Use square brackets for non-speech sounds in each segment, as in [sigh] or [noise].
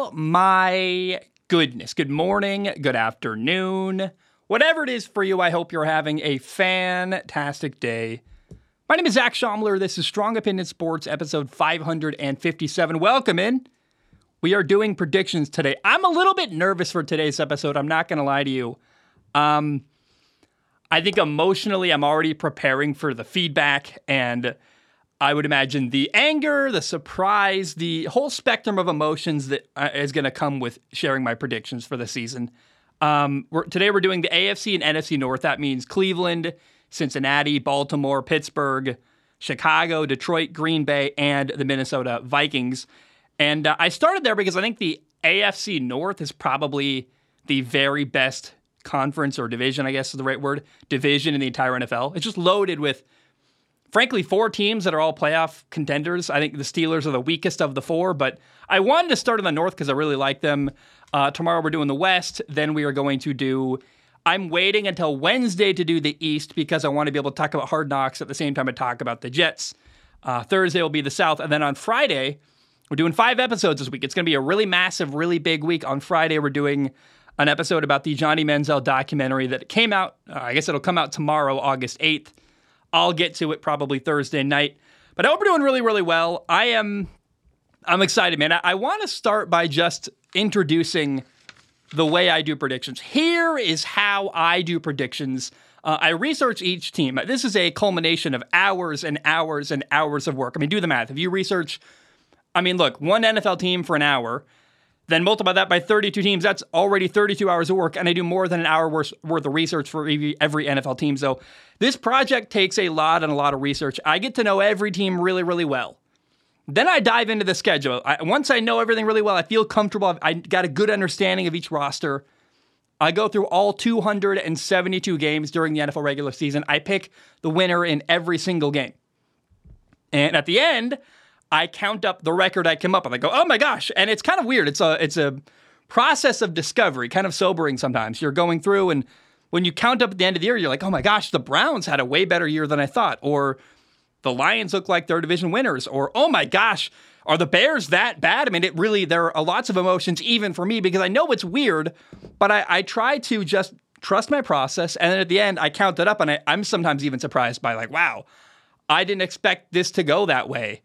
Oh my goodness. Good morning, good afternoon. Whatever it is for you, I hope you're having a fantastic day. My name is Zac Shomler. This is Strong Opinion Sports, episode 557. Welcome in. We are doing predictions today. I'm a little bit nervous for today's episode. I'm not going to lie to you. Um, I think emotionally, I'm already preparing for the feedback, and I would imagine the anger, the surprise, the whole spectrum of emotions that uh, going to come with sharing my predictions for the season. Um, we're, today, we're doing the AFC and NFC North. That means Cleveland, Cincinnati, Baltimore, Pittsburgh, Chicago, Detroit, Green Bay, and the Minnesota Vikings. And uh, I started there because I think the AFC North is probably the very best conference or division, I guess is the right word, division in the entire NFL. It's just loaded with, frankly, four teams that are all playoff contenders. I think the Steelers are the weakest of the four, but I wanted to start in the North because I really like them. Uh, tomorrow we're doing the West. Then we are going to do. I'm waiting until Wednesday to do the East because I want to be able to talk about Hard Knocks at the same time I talk about the Jets. Uh, Thursday will be the South, and then on Friday we're doing five episodes this week. It's going to be a really massive, really big week. On Friday we're doing an episode about the Johnny Manziel documentary that came out. Uh, I guess it'll come out tomorrow, August 8th. I'll get to it probably Thursday night. But I hope we're doing really, really well. I am I'm excited, man. I, I want to start by just introducing the way I do predictions. Here is how I do predictions. Uh, I research each team. This is a culmination of hours and hours and hours of work. I mean, do the math. If you research, I mean, look, one NFL team for an hour, then multiply that by 32 teams. That's already 32 hours of work, and I do more than an hour worth, of research for every NFL team. So this project takes a lot and a lot of research. I get to know every team really, really well. Then I dive into the schedule. I, once I know everything really well, I feel comfortable. I've, I got a good understanding of each roster. I go through all 272 games during the NFL regular season. I pick the winner in every single game. And at the end, I count up the record I come up with. I go, oh my gosh. And it's kind of weird. It's a it's a process of discovery, kind of sobering sometimes. You're going through and when you count up at the end of the year, you're like, oh my gosh, the Browns had a way better year than I thought. Or the Lions look like they're division winners. Or, oh my gosh, are the Bears that bad? I mean, it really, there are lots of emotions even for me because I know it's weird, but I, I try to just trust my process. And then at the end, I count it up and I, I'm sometimes even surprised by like, wow, I didn't expect this to go that way.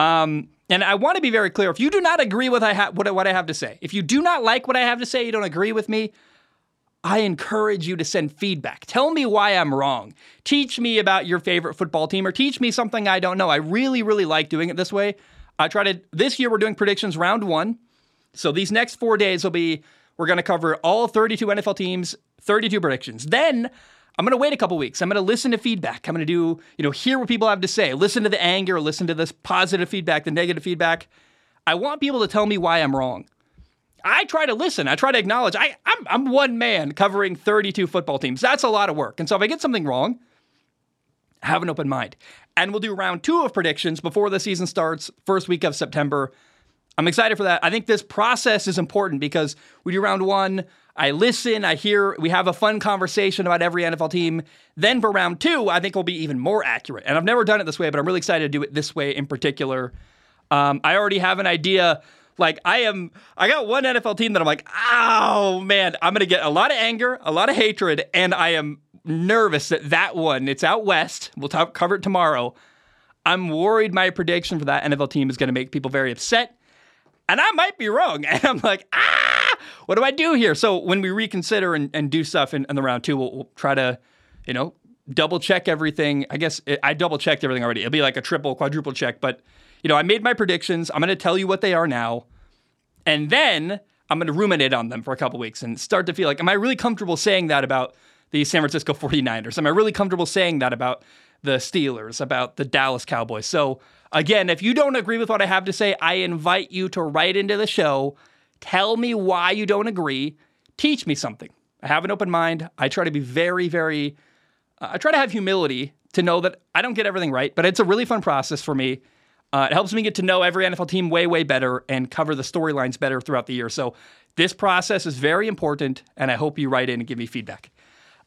Um, and I want to be very clear. If you do not agree with I ha- what, what I have to say, if you do not like what I have to say, you don't agree with me, I encourage you to send feedback. Tell me why I'm wrong. Teach me about your favorite football team or teach me something I don't know. I really, really like doing it this way. I try to, this year we're doing predictions round one. So these next four days will be, we're going to cover all 32 NFL teams, 32 predictions. Then I'm going to wait a couple weeks. I'm going to listen to feedback. I'm going to do, you know, hear what people have to say, listen to the anger, listen to this positive feedback, the negative feedback. I want people to tell me why I'm wrong. I try to listen. I try to acknowledge I, I'm, I'm one man covering 32 football teams. That's a lot of work. And so if I get something wrong, have an open mind. And we'll do round two of predictions before the season starts, first week of September. I'm excited for that. I think this process is important because we do round one. I listen, I hear, we have a fun conversation about every NFL team. Then for round two, I think we'll be even more accurate. And I've never done it this way, but I'm really excited to do it this way in particular. Um, I already have an idea. Like I am, I got one NFL team that I'm like, oh man, I'm gonna get a lot of anger, a lot of hatred, and I am nervous that that one, it's out west. We'll talk, cover it tomorrow. I'm worried my prediction for that NFL team is to make people very upset, and I might be wrong. [laughs] And I'm like, ah what do I do here? So when we reconsider and, and do stuff in, in the round two, we'll, we'll, try to, you know, double check everything. I guess it, I double checked everything already. It'll be like a triple, quadruple check. But, you know, I made my predictions. I'm going to tell you what they are now. And then I'm going to ruminate on them for a couple weeks and start to feel like, am I really comfortable saying that about the San Francisco [laughs] 49ers? Am I really comfortable saying that about the Steelers, about the Dallas Cowboys? So, again, if you don't agree with what I have to say, I invite you to write into the show Tell me why you don't agree. Teach me something. I have an open mind. I try to be very, very, uh, I try to have humility to know that I don't get everything right, but it's a really fun process for me. Uh, it helps me get to know every NFL team way, way better and cover the storylines better throughout the year. So this process is very important, and I hope you write in and give me feedback.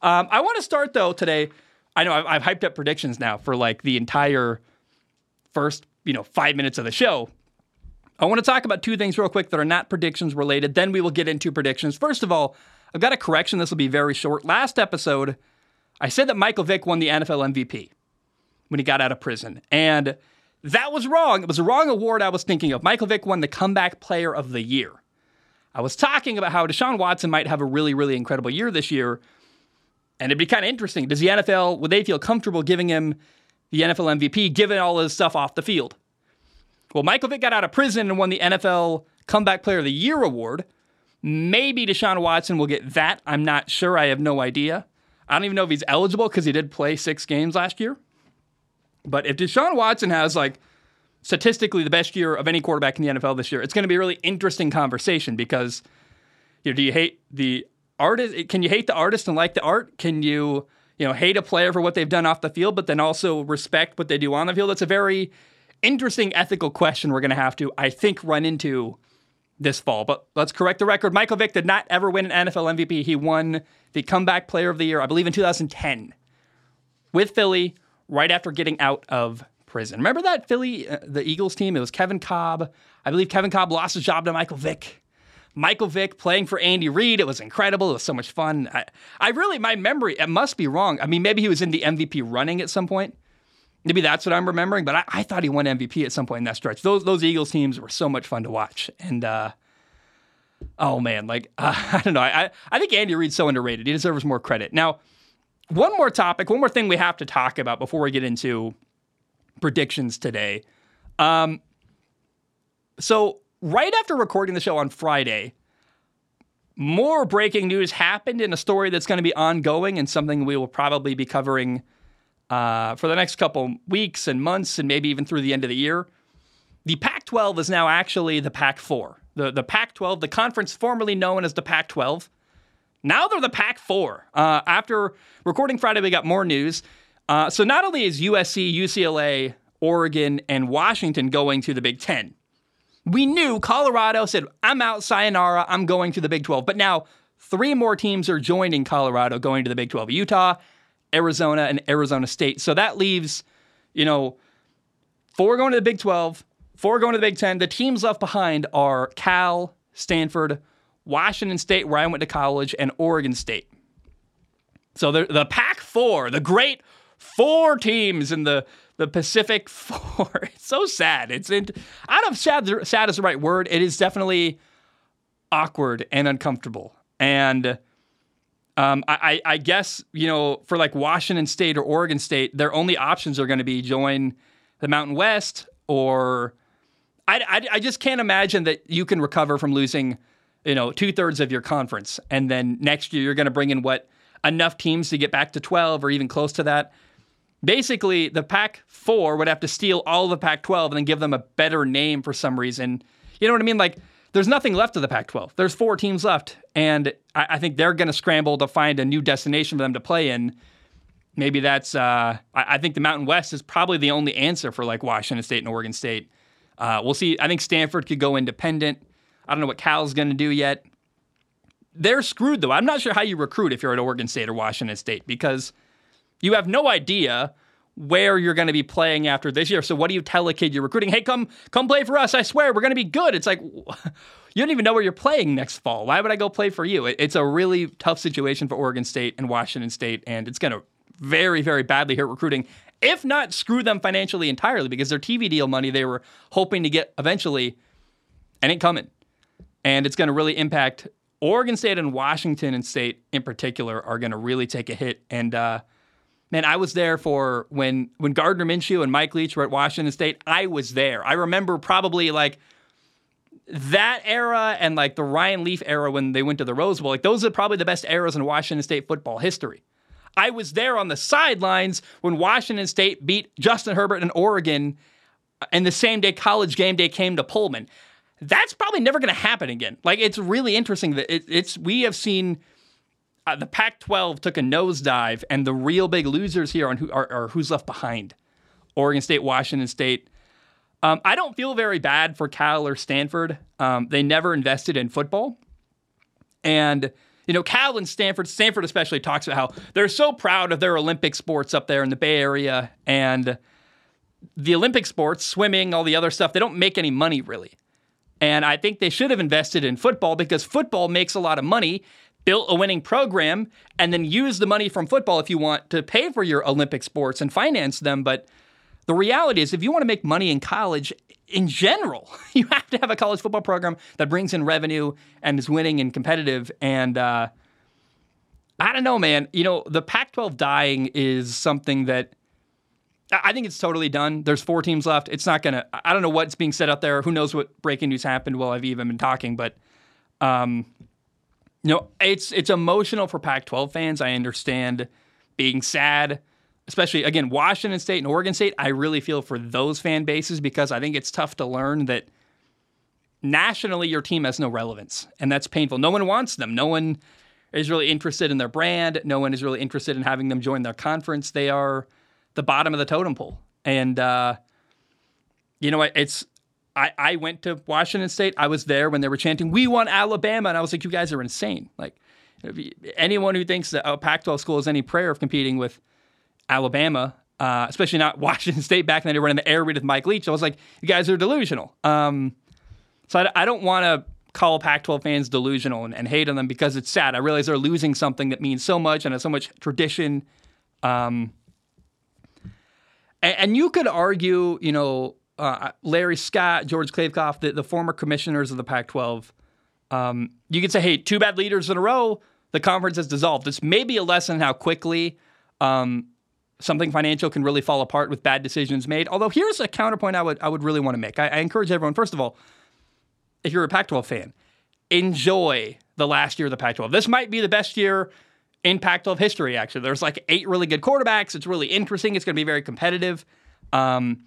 Um, I want to start though today. I know I've, I've hyped up predictions now for like the entire first, you know, five minutes of the show. I want to talk about two things real quick that are not predictions related. Then we will get into predictions. First of all, I've got a correction. This will be very short. Last episode, I said that Michael Vick won the NFL MVP when he got out of prison. And that was wrong. It was the wrong award I was thinking of. Michael Vick won the Comeback Player of the Year. I was talking about how Deshaun Watson might have a really, really incredible year this year. And it'd be kind of interesting. Does the NFL, would they feel comfortable giving him the NFL MVP given all his stuff off the field? Well, Michael Vick got out of prison and won the NFL Comeback Player of the Year award. Maybe Deshaun Watson will get that. I'm not sure. I have no idea. I don't even know if he's eligible because he did play six games last year. But if Deshaun Watson has like statistically the best year of any quarterback in the NFL this year, it's going to be a really interesting conversation because you know, do you hate the artist? Can you hate the artist and like the art? Can you you know hate a player for what they've done off the field, but then also respect what they do on the field? That's a very interesting ethical question we're going to have to, I think, run into this fall. But let's correct the record. Michael Vick did not ever win an NFL MVP. He won the comeback player of the year, I believe, in 2010 with Philly right after getting out of prison. Remember that Philly, uh, the Eagles team? It was Kevin Kolb. I believe Kevin Kolb lost his job to Michael Vick. Michael Vick playing for Andy Reid. It was incredible. It was so much fun. I, I really, my memory, it must be wrong. I mean, maybe he was in the MVP running at some point. Maybe that's what I'm remembering, but I, I, thought he won MVP at some point in that stretch. Those those Eagles teams were so much fun to watch, and uh, oh man, like uh, [laughs] I don't know, I I think Andy Reid's so underrated. He deserves more credit. Now, one more topic, one more thing we have to talk about before we get into predictions today. Um, so right after recording the show on Friday, more breaking news happened in a story that's going to be ongoing and something we will probably be covering uh, for the next couple weeks and months and maybe even through the end of the year. The Pac 12 is now actually the Pac 4. The, the Pac 12, the conference formerly known as the Pac 12. Now they're the Pac 4. Uh, after recording Friday, we got more news. Uh, so not only is USC, UCLA, Oregon, and Washington going to the Big Ten, we knew Colorado said, I'm out, sayonara, I'm going to the Big 12. But now three more teams are joining Colorado going to the Big 12 Utah, Arizona, and Arizona State. So that leaves, you know, four going to the Big 12, four going to the Big 10. The teams left behind are Cal, Stanford, Washington State, where I went to college, and Oregon State. So the, the Pac 4, the great four teams in the, the Pacific [laughs] Four. It's so sad. It's in, I don't know if sad, sad is the right word. It is definitely awkward and uncomfortable. And um, I, I guess, you know, for like Washington State or Oregon State, their only options are going to be join the Mountain West or I, I, I, just can't imagine that you can recover from losing, you know, two thirds of your conference. And then next year you're going to bring in what enough teams to get back to 12 or even close to that. Basically, the Pac 4 would have to steal all of the Pac 12 and then give them a better name for some reason. You know what I mean? Like, there's nothing left of the Pac 12. There's four teams left. And I, I think they're going to scramble to find a new destination for them to play in. Maybe that's, uh, I, I, think the Mountain West is probably the only answer for like Washington State and Oregon State. Uh, we'll see. I think Stanford could go independent. I don't know what Cal's going to do yet. They're screwed though. I'm not sure how you recruit if you're at Oregon State or Washington State because you have no idea where you're going to be playing after this year. So what do you tell a kid you're recruiting? Hey, come come play for us. I swear we're going to be good. It's like [laughs] you don't even know where you're playing next fall. Why would I go play for you? It's a really tough situation for Oregon State and Washington State, and it's going to very very badly hurt recruiting. If not screw them financially entirely because their TV deal money they were hoping to get eventually and ain't coming. And it's going to really impact Oregon State and Washington and State in particular are going to really take a hit. And uh, man, I was there for when when Gardner Minshew and Mike Leach were at Washington State. I was there. I remember probably like that era and like the Ryan Leaf era when they went to the Rose Bowl. Like those are probably the best eras in Washington State football history. I was there on the sidelines when Washington State beat Justin Herbert in Oregon, uh, and the same day college game day came to Pullman. That's probably never going to happen again. Like it's really interesting that it, it's we have seen uh, the Pac-12 took a nosedive, and the real big losers here on who, are, are who's left behind: Oregon State, Washington State. Um, I don't feel very bad for Cal or Stanford. Um, they never invested in football, and you know Cal and Stanford, Stanford especially talks about how they're so proud of their Olympic sports up there in the Bay Area, and the Olympic sports, swimming, all the other stuff, they don't make any money really. And I think they should have invested in football because football makes a lot of money, built a winning program, and then use the money from football if you want to pay for your Olympic sports and finance them. But the reality is, if you want to make money in college in general, [laughs] you have to have a college football program that brings in revenue and is winning and competitive. And uh, I don't know, man. You know, the Pac 12 dying is something that I think it's totally done. There's four teams left. It's not going to, I don't know what's being said out there. Who knows what breaking news happened while I've even been talking, but, um, you know, it's, it's emotional for Pac 12 fans. I understand being sad, especially again, Washington State and Oregon State. I really feel for those fan bases because I think it's tough to learn that nationally your team has no relevance and that's painful. No one wants them. No one is really interested in their brand. No one is really interested in having them join their conference. They are, the bottom of the totem pole. And uh, you know what? It's I, I went to Washington State. I was there when they were chanting, "We want Alabama," and I was like, "You guys are insane!" Like anyone who thinks that a Pac-12 school is any prayer of competing with Alabama, uh, especially not [laughs] Washington State back then they were in the air raid with Mike Leach. I was like, "You guys are delusional." Um, so I, I don't want to call Pac-12 fans delusional and, and, hate on them because it's sad. I realize they're losing something that means so much and has so much tradition. Um, and, and you could argue, you know, uh, Larry Scott, George Kliavkoff, the, the former commissioners of the Pac 12, um, you could say, hey, two bad leaders in a row, the conference has dissolved. It's maybe a lesson how quickly um, something financial can really fall apart with bad decisions made. Although here's a counterpoint I would I would really want to make. I, I encourage everyone, first of all, if you're a Pac-12 fan, enjoy the last year of the Pac-12. This might be the best year in Pac 12 history, actually. There's like eight really good quarterbacks. It's really interesting. It's going to be very competitive. Um,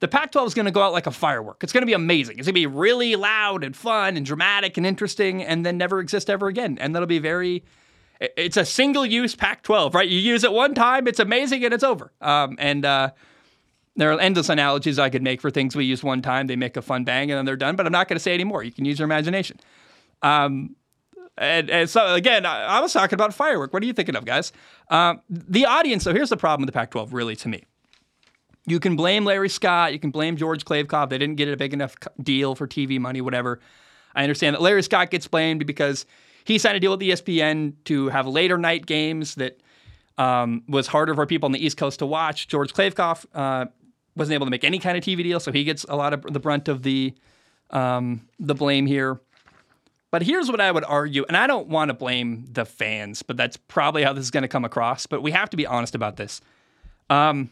the Pac 12 is going to go out like a firework. It's going to be amazing. It's going to be really loud and fun and dramatic and interesting and then never exist ever again. And that'll be very, it's a single use Pac 12, right? You use it one time, it's amazing, and it's over. Um, and uh, there are endless analogies I could make for things we use one time. They make a fun bang and then they're done, but I'm not going to say anymore. You can use your imagination. Um, and, and so again, I, I, was talking about firework. What are you thinking of, guys? Um, the audience. So here's the problem with the Pac-12, really, to me. You can blame Larry Scott. You can blame George Kliavkoff. They didn't get a big enough deal for TV money, whatever. I understand that Larry Scott gets blamed because he signed a deal with ESPN to have later night games that um, was harder for people on the East Coast to watch. George Kliavkoff uh, wasn't able to make any kind of TV deal, so he gets a lot of the brunt of the um, the blame here. But here's what I would argue, and I don't want to blame the fans, but that's probably how this is going to come across. But we have to be honest about this. Um,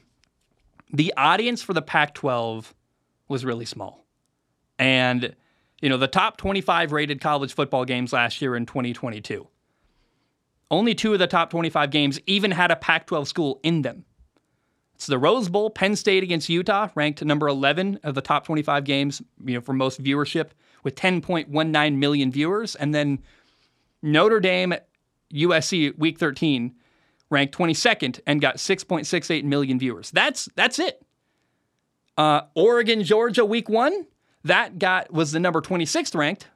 the audience for the Pac 12 was really small. And, you know, the top 25 rated college football games last year in 2022, only two of the top 25 games even had a Pac 12 school in them. It's the Rose Bowl, Penn State against Utah, ranked number 11 of the top 25 games, you know, for most viewership with 10.19 million viewers. And then Notre Dame, USC, week 13, ranked 22nd and got 6.68 million viewers. That's that's it. Uh, Oregon, Georgia, week one, that got was the number 26th ranked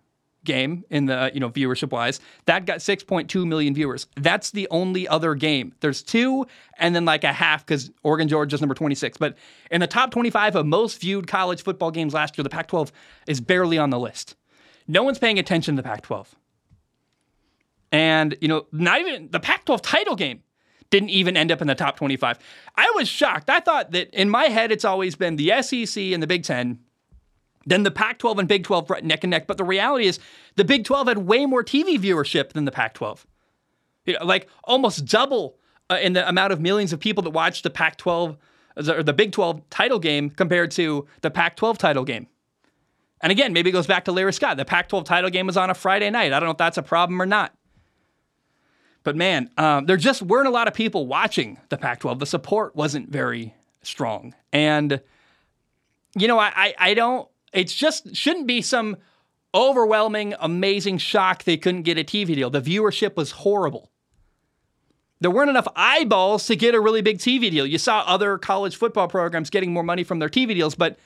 game in the you know viewership wise that got 6.2 million viewers. That's the only other game. There's two and then like a half because oregon georgia's number 26 but in the top 25 of most viewed college football games last year the pac 12 is barely on the list. No one's paying attention to the pac 12 and you know not even the pac 12 title game didn't even end up in the top 25 i was shocked i thought that in my head it's always been the sec and the big 10 then the Pac 12 and Big 12 neck and neck. But the reality is, the Big 12 had way more TV viewership than the Pac 12. You know, like almost double uh, in the amount of millions of people that watched the Pac 12 or the Big 12 title game compared to the Pac 12 title game. And again, maybe it goes back to Larry Scott. The Pac 12 title game was on a Friday night. I don't know if that's a problem or not. But man, um, there just weren't a lot of people watching the Pac 12. The support wasn't very strong. And, you know, I, I, I don't it's just shouldn't be some overwhelming, amazing shock they couldn't get a TV deal. The viewership was horrible. There weren't enough eyeballs to get a really big TV deal. You saw other college football programs getting more money from their TV deals, but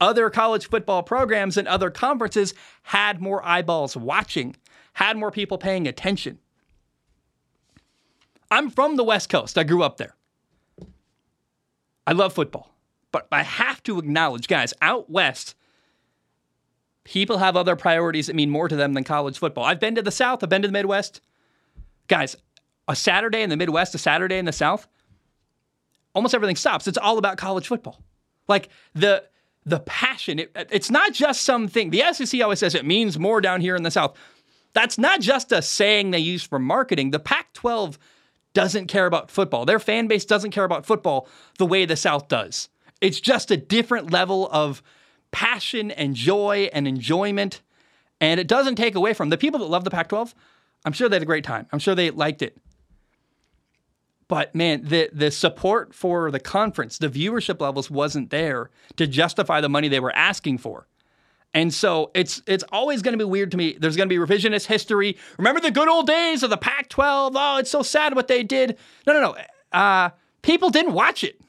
other college football programs and other conferences had more eyeballs watching, had more people paying attention. I'm from the West Coast. I grew up there. I love football. But I have to acknowledge, guys, out west, People have other priorities that mean more to them than college football. I've been to the South, I've been to the Midwest. Guys, a Saturday in the Midwest, a Saturday in the South, almost everything stops. It's all about college football. Like the the passion. It, it's not just something. The SEC always says it means more down here in the South. That's not just a saying they use for marketing. The Pac-12 doesn't care about football. Their fan base doesn't care about football the way the South does. It's just a different level of passion and joy and enjoyment. And it doesn't take away from the people that love the Pac 12. I'm sure they had a great time. I'm sure they liked it. But man, the the support for the conference, the viewership levels wasn't there to justify the money they were asking for. And so it's it's always going to be weird to me. There's going to be revisionist history. Remember the good old days of the Pac-12? Oh, it's so sad what they did. No, no, no. Uh, people didn't watch it.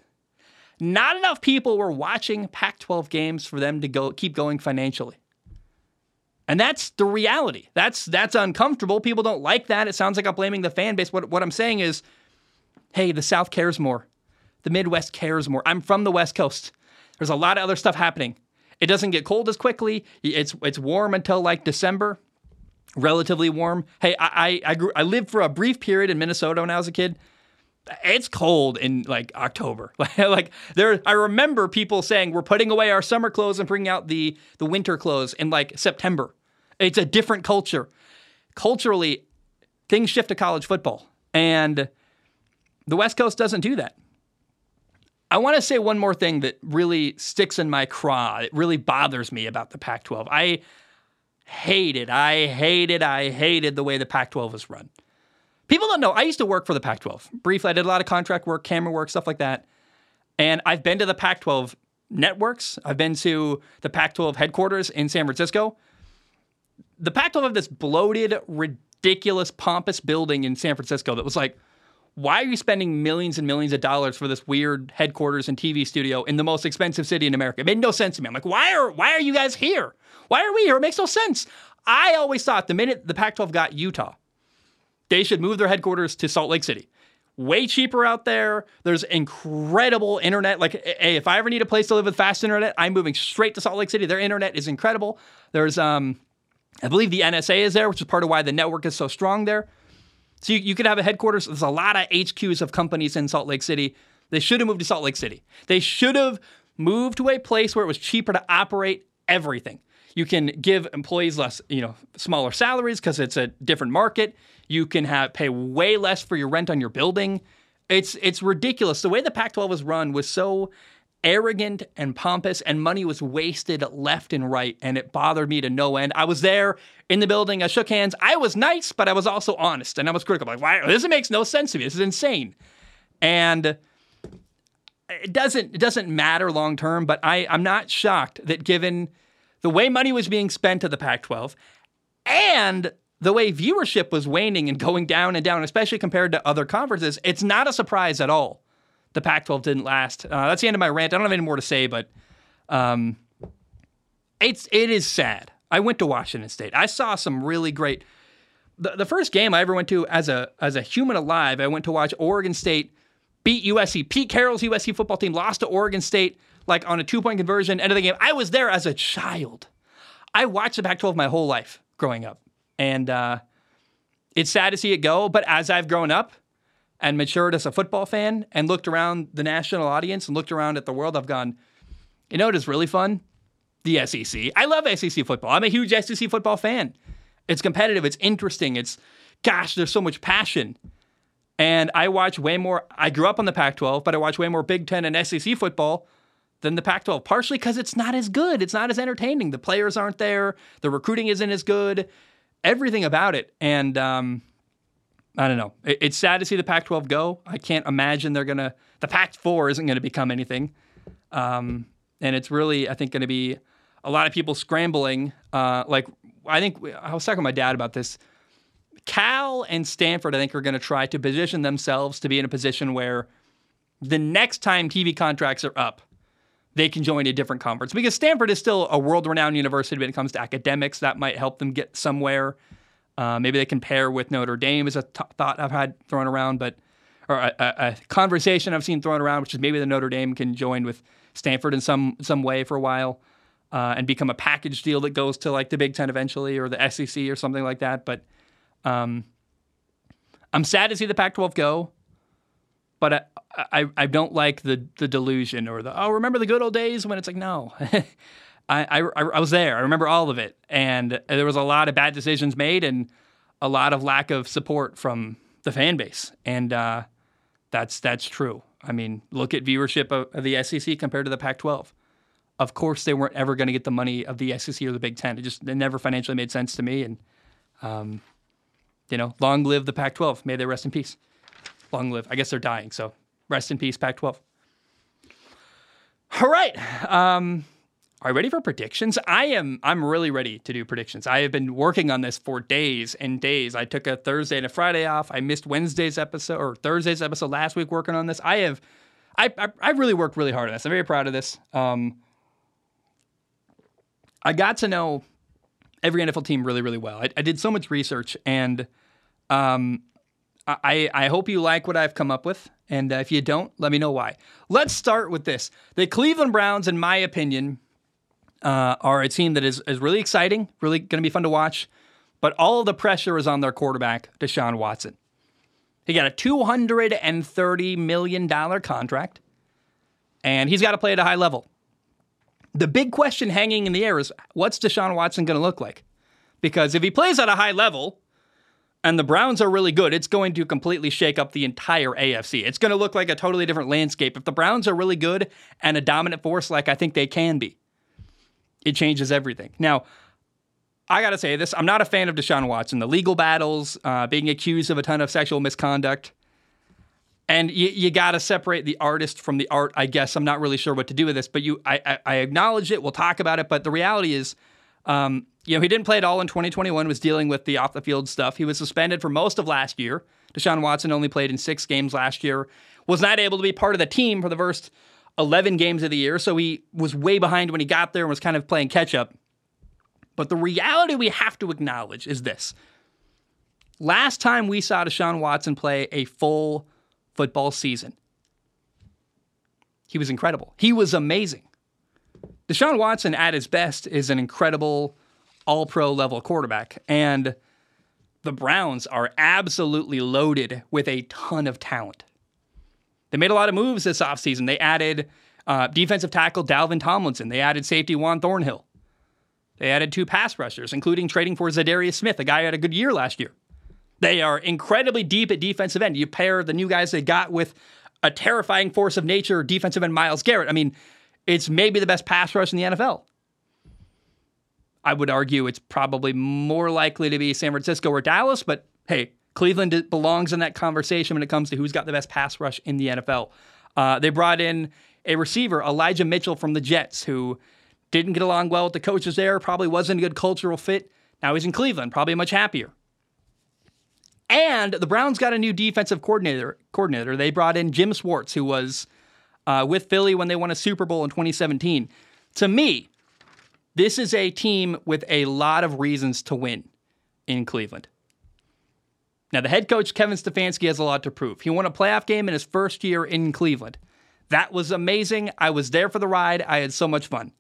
Not enough people were watching Pac-12 games for them to go keep going financially. And that's the reality. That's that's uncomfortable. People don't like that. It sounds like I'm blaming the fan base. What what I'm saying is hey, the South cares more. The Midwest cares more. I'm from the West Coast. There's a lot of other stuff happening. It doesn't get cold as quickly. It's it's warm until like December, relatively warm. Hey, I I, I grew I lived for a brief period in Minnesota when I was a kid. It's cold in like October. [laughs] like there, I remember people saying we're putting away our summer clothes and bringing out the the winter clothes in like September. It's a different culture. Culturally, things shift to college football, and the West Coast doesn't do that. I want to say one more thing that really sticks in my craw. It really bothers me about the Pac 12. I hated, I hated, I hated the way the Pac 12 is run. People don't know, I used to work for the Pac 12. Briefly, I did a lot of contract work, camera work, stuff like that. And I've been to the Pac 12 networks, I've been to the Pac 12 headquarters in San Francisco. The Pac 12 have this bloated, ridiculous, pompous building in San Francisco that was like why are you spending millions and millions of dollars for this weird headquarters and TV studio in the most expensive city in America? It made no sense to me. I'm like, why are why are you guys here? Why are we here? It makes no sense. I always thought the minute the Pac-12 got Utah, they should move their headquarters to Salt Lake City. Way cheaper out there. There's incredible internet. Like, hey, if I ever need a place to live with fast internet, I'm moving straight to Salt Lake City. Their internet is incredible. There's, um, I believe the NSA is there, which is part of why the network is so strong there. So you, you could have a headquarters. There's a lot of HQs of companies in Salt Lake City. They should have moved to Salt Lake City. They should have moved to a place where it was cheaper to operate everything. You can give employees less, you know, smaller salaries because it's a different market. You can have pay way less for your rent on your building. It's it's ridiculous. The way the Pac-12 was run was so arrogant and pompous, and money was wasted left and right, and it bothered me to no end. I was there in the building. I shook hands. I was nice, but I was also honest, and I was critical. Like, why? This makes no sense to me. This is insane, and it doesn't it doesn't matter long term. But I I'm not shocked that given the way money was being spent to the Pac-12 and the way viewership was waning and going down and down, especially compared to other conferences, it's not a surprise at all the Pac-12 didn't last. Uh, that's the end of my rant. I don't have any more to say, but um, it's it is sad. I went to Washington State. I saw some really great. The, the first game I ever went to as a as a human alive, I went to watch Oregon State beat USC. Pete Carroll's USC football team lost to Oregon State like on a two point conversion. End of the game. I was there as a child. I watched the Pac-12 my whole life growing up, and uh, it's sad to see it go. But as I've grown up, and matured as a football fan and looked around the national audience and looked around at the world, I've gone, you know what is really fun? The SEC. I love SEC football. I'm a huge SEC football fan. It's competitive, it's interesting, it's gosh, there's so much passion. And I watch way more, I grew up on the Pac 12, but I watch way more Big Ten and SEC football than the Pac 12, partially because it's not as good. It's not as entertaining. The players aren't there, the recruiting isn't as good, everything about it. And, um, I don't know. it's sad to see the Pac-12 go. I can't imagine they're gonna. The Pac-4 isn't going to become anything, um, and it's really, I think, going to be a lot of people scrambling. Uh, like I think I was talking to my dad about this. Cal and Stanford, I think, are going to try to position themselves to be in a position where the next time TV contracts are up, they can join a different conference because Stanford is still a world-renowned university when it comes to academics. That might help them get somewhere. Uh, maybe they can pair with Notre Dame is a t- thought I've had thrown around, but or a, a, conversation I've seen thrown around, which is maybe the Notre Dame can join with Stanford in some some way for a while. uh, and become a package deal that goes to like the Big Ten eventually or the SEC or something like that. But um, I'm sad to see the Pac-12 go, but I, I, I don't like the the delusion or the oh remember the good old days when it's like no. [laughs] I, I, I was there. I remember all of it, and there was a lot of bad decisions made, and a lot of lack of support from the fan base, and uh, that's that's true. I mean, look at viewership of, of the SEC compared to the Pac-12 of course they weren't ever going to get the money of the SEC or the Big Ten. It just it never financially made sense to me. And um, you know, long live the Pac-12. May they rest in peace. Long live. I guess they're dying. So rest in peace, Pac-12. All right. Um, are you ready for predictions? I am. I'm really ready to do predictions. I have been working on this for days and days. I took a Thursday and a Friday off. I missed Wednesday's episode or Thursday's episode last week working on this. I have. I, I, I really worked really hard on this. I'm very proud of this. Um, I got to know every NFL team really, really well. I, I did so much research, and um, I, I hope you like what I've come up with. And uh, if you don't, let me know why. Let's start with this. The Cleveland Browns, in my opinion, uh, are a team that is, is really exciting, really going to be fun to watch. But all the pressure is on their quarterback, Deshaun Watson. He got a $230 million contract, and he's got to play at a high level. The big question hanging in the air is what's Deshaun Watson going to look like? Because if he plays at a high level and the Browns are really good, it's going to completely shake up the entire AFC. It's going to look like a totally different landscape. If the Browns are really good and a dominant force like I think they can be, it changes everything. Now, I got to say this I'm not a fan of Deshaun Watson. The legal battles, uh, being accused of a ton of sexual misconduct, and you, you got to separate the artist from the art. I guess I'm not really sure what to do with this, but you, I, I, I acknowledge it. We'll talk about it. But the reality is, um, you know, he didn't play at all in 2021. Was dealing with the off the field stuff. He was suspended for most of last year. Deshaun Watson only played in six games last year. Was not able to be part of the team for the first 11 games of the year. So he was way behind when he got there and was kind of playing catch up. But the reality we have to acknowledge is this. Last time we saw Deshaun Watson play a full football season. He was incredible. He was amazing. Deshaun Watson, at his best, is an incredible all pro level quarterback. And the Browns are absolutely loaded with a ton of talent. They made a lot of moves this offseason. They added uh, defensive tackle Dalvin Tomlinson, they added safety Juan Thornhill. They added two pass rushers, including trading for Za'Darius Smith, a guy who had a good year last year. They are incredibly deep at defensive end. You pair the new guys they got with a terrifying force of nature defensive end Myles Garrett. I mean, it's maybe the best pass rush in the NFL. I would argue it's probably more likely to be San Francisco or Dallas, but hey, Cleveland belongs in that conversation when it comes to who's got the best pass rush in the NFL. Uh, they brought in a receiver, Elijah Mitchell from the Jets, who didn't get along well with the coaches there, probably wasn't a good cultural fit. Now he's in Cleveland, probably much happier. And the Browns got a new defensive coordinator. Coordinator. They brought in Jim Schwartz, who was uh, with Philly when they won a Super Bowl in 2017. To me, this is a team with a lot of reasons to win in Cleveland. Now, the head coach, Kevin Stefanski, has a lot to prove. He won a playoff game in his first year in Cleveland. That was amazing. I was there for the ride. I had so much fun.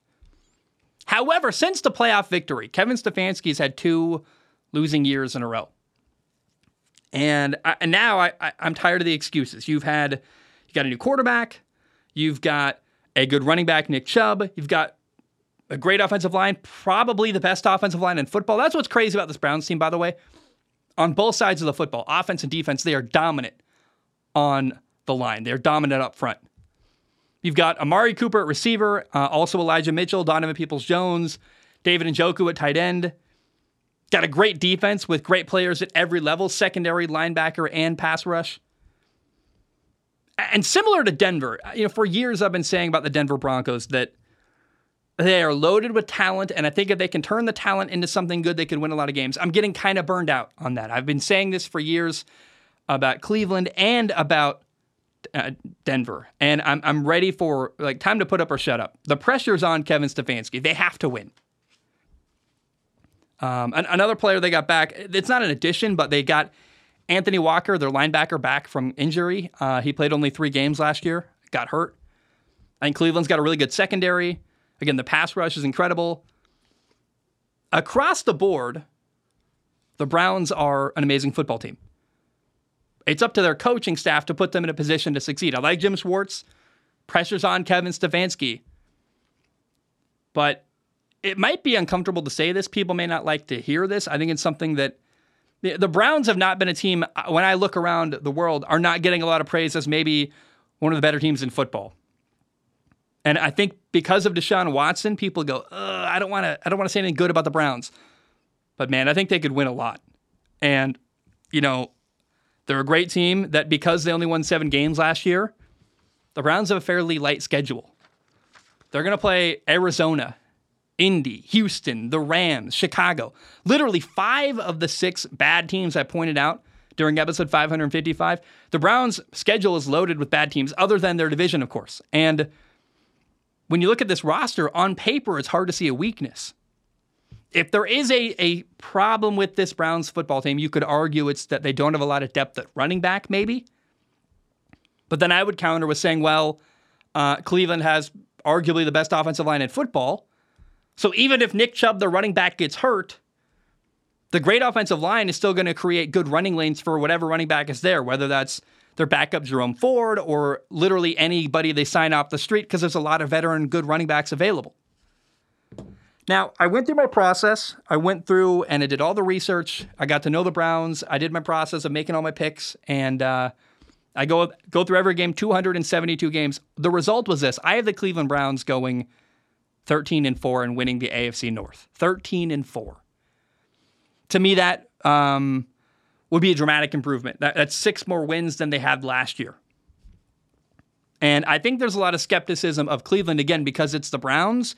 However, since the playoff victory, Kevin Stefanski's had two losing years in a row. And, I, and now I, I, I'm tired of the excuses. You've had, you got a new quarterback, you've got a good running back, Nick Chubb, you've got a great offensive line, probably the best offensive line in football. That's what's crazy about this Browns team, by the way. On both sides of the football, offense and defense, they are dominant on the line. They're dominant up front. You've got Amari Cooper at receiver, uh, also Elijah Mitchell, Donovan Peoples Jones, David and Njoku at tight end. Got a great defense with great players at every level secondary, linebacker, and pass rush. And similar to Denver, you know, for years I've been saying about the Denver Broncos that they are loaded with talent, and I think if they can turn the talent into something good, they can win a lot of games. I'm getting kind of burned out on that. I've been saying this for years about Cleveland and about uh, Denver, and I'm I'm ready for like time to put up or shut up. The pressure's on Kevin Stefanski. They have to win. Um, another player they got back, it's not an addition, but they got Anthony Walker, their linebacker, back from injury. Uh, he played only three games last year, got hurt. Think Cleveland's got a really good secondary. Again, the pass rush is incredible. Across the board, the Browns are an amazing football team. It's up to their coaching staff to put them in a position to succeed. I like Jim Schwartz. Pressure's on Kevin Stefanski. But it might be uncomfortable to say this. People may not like to hear this. I think it's something that the, the Browns have not been a team, uh, when I look around the world, are not getting a lot of praise as maybe one of the better teams in football. And I think because of Deshaun Watson, people go, I don't want to. I don't want to say anything good about the Browns. But man, I think they could win a lot. And you know, they're a great team that because they only won seven games last year, the Browns have a fairly light schedule. They're going to play Arizona, Indy, Houston, the Rams, Chicago. Literally five of the six bad teams I pointed out during episode 555. The Browns' schedule is loaded with bad teams, other than their division, of course. And when you look at this roster, on paper, it's hard to see a weakness. If there is a, a problem with this Browns football team, you could argue it's that they don't have a lot of depth at running back, maybe. But then I would counter with saying, well, uh, Cleveland has arguably the best offensive line in football. So even if Nick Chubb, the running back, gets hurt, the great offensive line is still going to create good running lanes for whatever running back is there, whether that's their backup Jerome Ford or literally anybody they sign off the street because there's a lot of veteran good running backs available. Now, I went through my process. I went through and I did all the research. I got to know the Browns. I did my process of making all my picks, and uh, I go go through every game, 272 games. The result was this: I have the Cleveland Browns going 13 and four and winning the AFC North. 13 and four. To me, that um, would be a dramatic improvement. That, that's six more wins than they had last year. And I think there's a lot of skepticism of Cleveland again because it's the Browns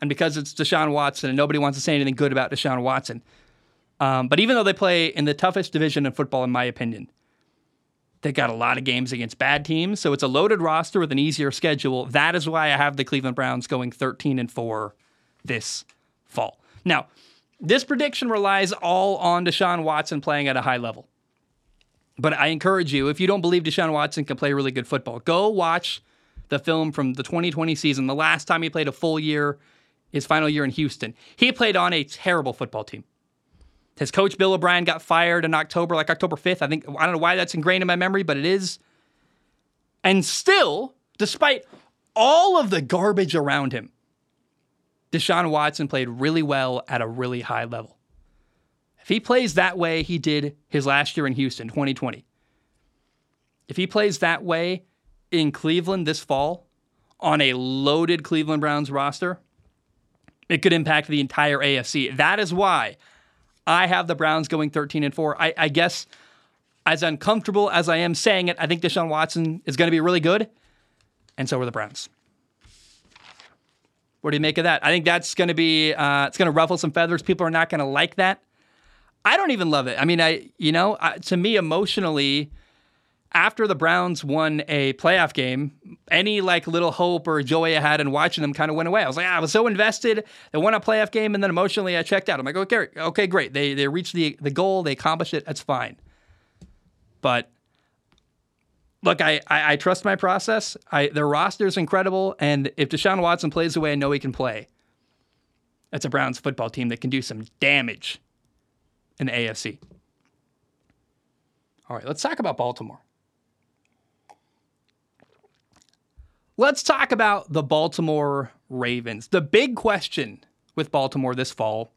and because it's Deshaun Watson and nobody wants to say anything good about Deshaun Watson. Um, but even though they play in the toughest division in football, in my opinion, they got a lot of games against bad teams. So it's a loaded roster with an easier schedule. That is why I have the Cleveland Browns going 13 and 4 this fall. Now, this prediction relies all on Deshaun Watson playing at a high level. But I encourage you, if you don't believe Deshaun Watson can play really good football, go watch the film from the 2020 season, the last time he played a full year, his final year in Houston. He played on a terrible football team. His coach, Bill O'Brien, got fired in October, like October 5th. I think, I don't know why that's ingrained in my memory, but it is. And still, despite all of the garbage around him, Deshaun Watson played really well at a really high level. If he plays that way he did his last year in Houston, 2020, if he plays that way in Cleveland this fall on a loaded Cleveland Browns roster, it could impact the entire AFC. That is why I have the Browns going 13 and 4. I, I guess as uncomfortable as I am saying it, I think Deshaun Watson is going to be really good, and so are the Browns. What do you make of that? I think that's going to be uh, it's going to ruffle some feathers. People are not going to like that. I don't even love it. I mean, I you know, I, to me emotionally, after the Browns won a playoff game, any like little hope or joy I had in watching them kind of went away. I was like, ah, I was so invested. They won a playoff game, and then emotionally I checked out. I'm like, okay, okay, great. They they reached the the goal. They accomplished it. That's fine. But look, I, I, I trust my process. I their roster is incredible, and if Deshaun Watson plays the way I know he can play, that's a Browns football team that can do some damage in the AFC. All right, let's talk about Baltimore. Let's talk about the Baltimore Ravens. The big question with Baltimore this fall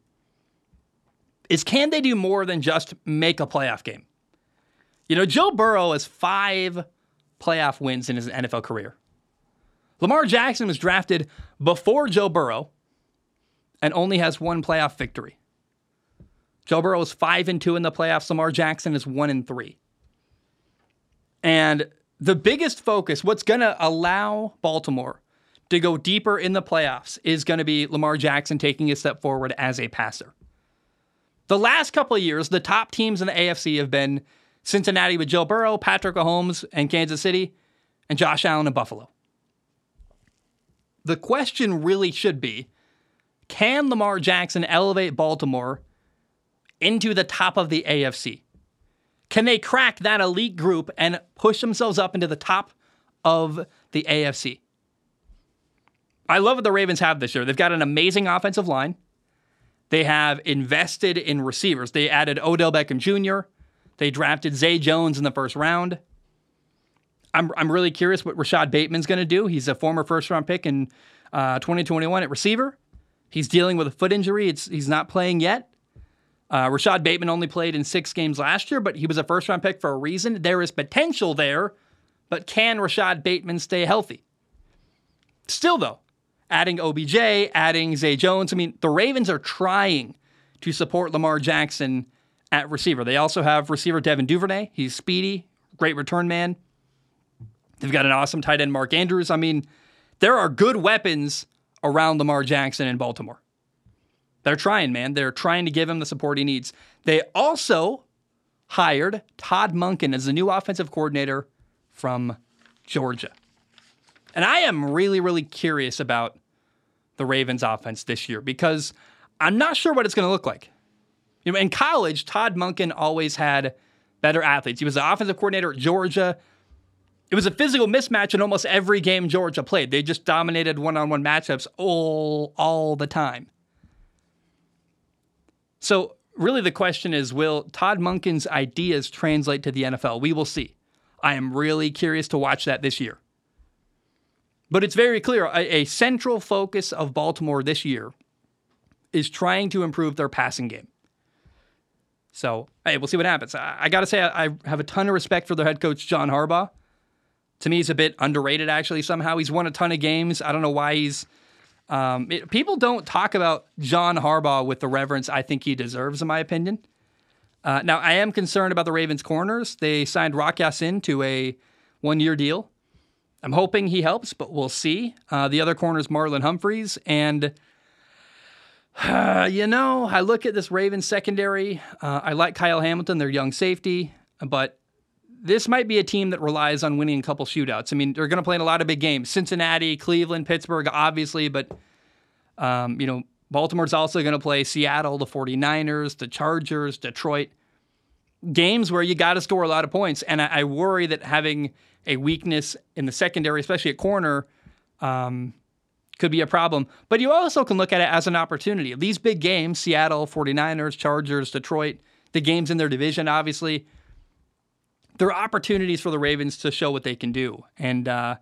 is can they do more than just make a playoff game? You know, Joe Burrow has five playoff wins in his NFL career. Lamar Jackson was drafted before Joe Burrow and only has one playoff victory. Joe Burrow is 5 and 2 in the playoffs, Lamar Jackson is 1 and 3. And the biggest focus, what's going to allow Baltimore to go deeper in the playoffs is going to be Lamar Jackson taking a step forward as a passer. The last couple of years, the top teams in the AFC have been Cincinnati with Joe Burrow, Patrick Mahomes, and Kansas City, and Josh Allen and Buffalo. The question really should be can Lamar Jackson elevate Baltimore into the top of the AFC? Can they crack that elite group and push themselves up into the top of the AFC? I love what the Ravens have this year. They've got an amazing offensive line. They have invested in receivers. They added Odell Beckham Jr. They drafted Zay Jones in the first round. I'm, I'm really curious what Rashod Bateman's going to do. He's a former first round pick in uh, 2021 at receiver. He's dealing with a foot injury. It's, he's not playing yet. Uh, Rashod Bateman only played in six games last year, but he was a first round pick for a reason. There is potential there, but can Rashod Bateman stay healthy? Still, though, adding OBJ, adding Zay Jones. I mean, the Ravens are trying to support Lamar Jackson at receiver. They also have receiver Devin Duvernay. He's speedy, great return man. They've got an awesome tight end, Mark Andrews. I mean, there are good weapons around Lamar Jackson in Baltimore. They're trying, man. They're trying to give him the support he needs. They also hired Todd Monken as the new offensive coordinator from Georgia. And I am really, really curious about the Ravens offense this year because I'm not sure what it's going to look like. You know, in college, Todd Monken always had better athletes. He was the offensive coordinator at Georgia. It was a physical mismatch in almost every game Georgia played. They just dominated one-on-one matchups all all the time. So, really the question is will Todd Monken's ideas translate to the NFL? We will see. I am really curious to watch that this year. But it's very clear a, a, central focus of Baltimore this year is trying to improve their passing game. So, hey, we'll see what happens. I, I got to say, I, I, have a ton of respect for their head coach, John Harbaugh. To me, he's a bit underrated, actually, somehow. He's won a ton of games. I don't know why he's. Um, it, people don't talk about John Harbaugh with the reverence I think he deserves, in my opinion. Uh, now, I am concerned about the Ravens' corners. They signed Rock Ya-Sin to a one year deal. I'm hoping he helps, but we'll see. Uh, the other corner is Marlon Humphreys. And, uh, [sighs] you know, I look at this Ravens secondary. Uh, I like Kyle Hamilton, their young safety, but this might be a team that relies on winning a couple shootouts. I mean, they're going to play in a lot of big games Cincinnati, Cleveland, Pittsburgh, obviously, but, um, you know, Baltimore's also going to play Seattle, the 49ers, the Chargers, Detroit. Games where you got to score a lot of points. And I, I worry that having a weakness in the secondary, especially at corner, um, could be a problem. But you also can look at it as an opportunity. These big games, Seattle, 49ers, Chargers, Detroit, the games in their division, obviously, they're opportunities for the Ravens to show what they can do. And uh,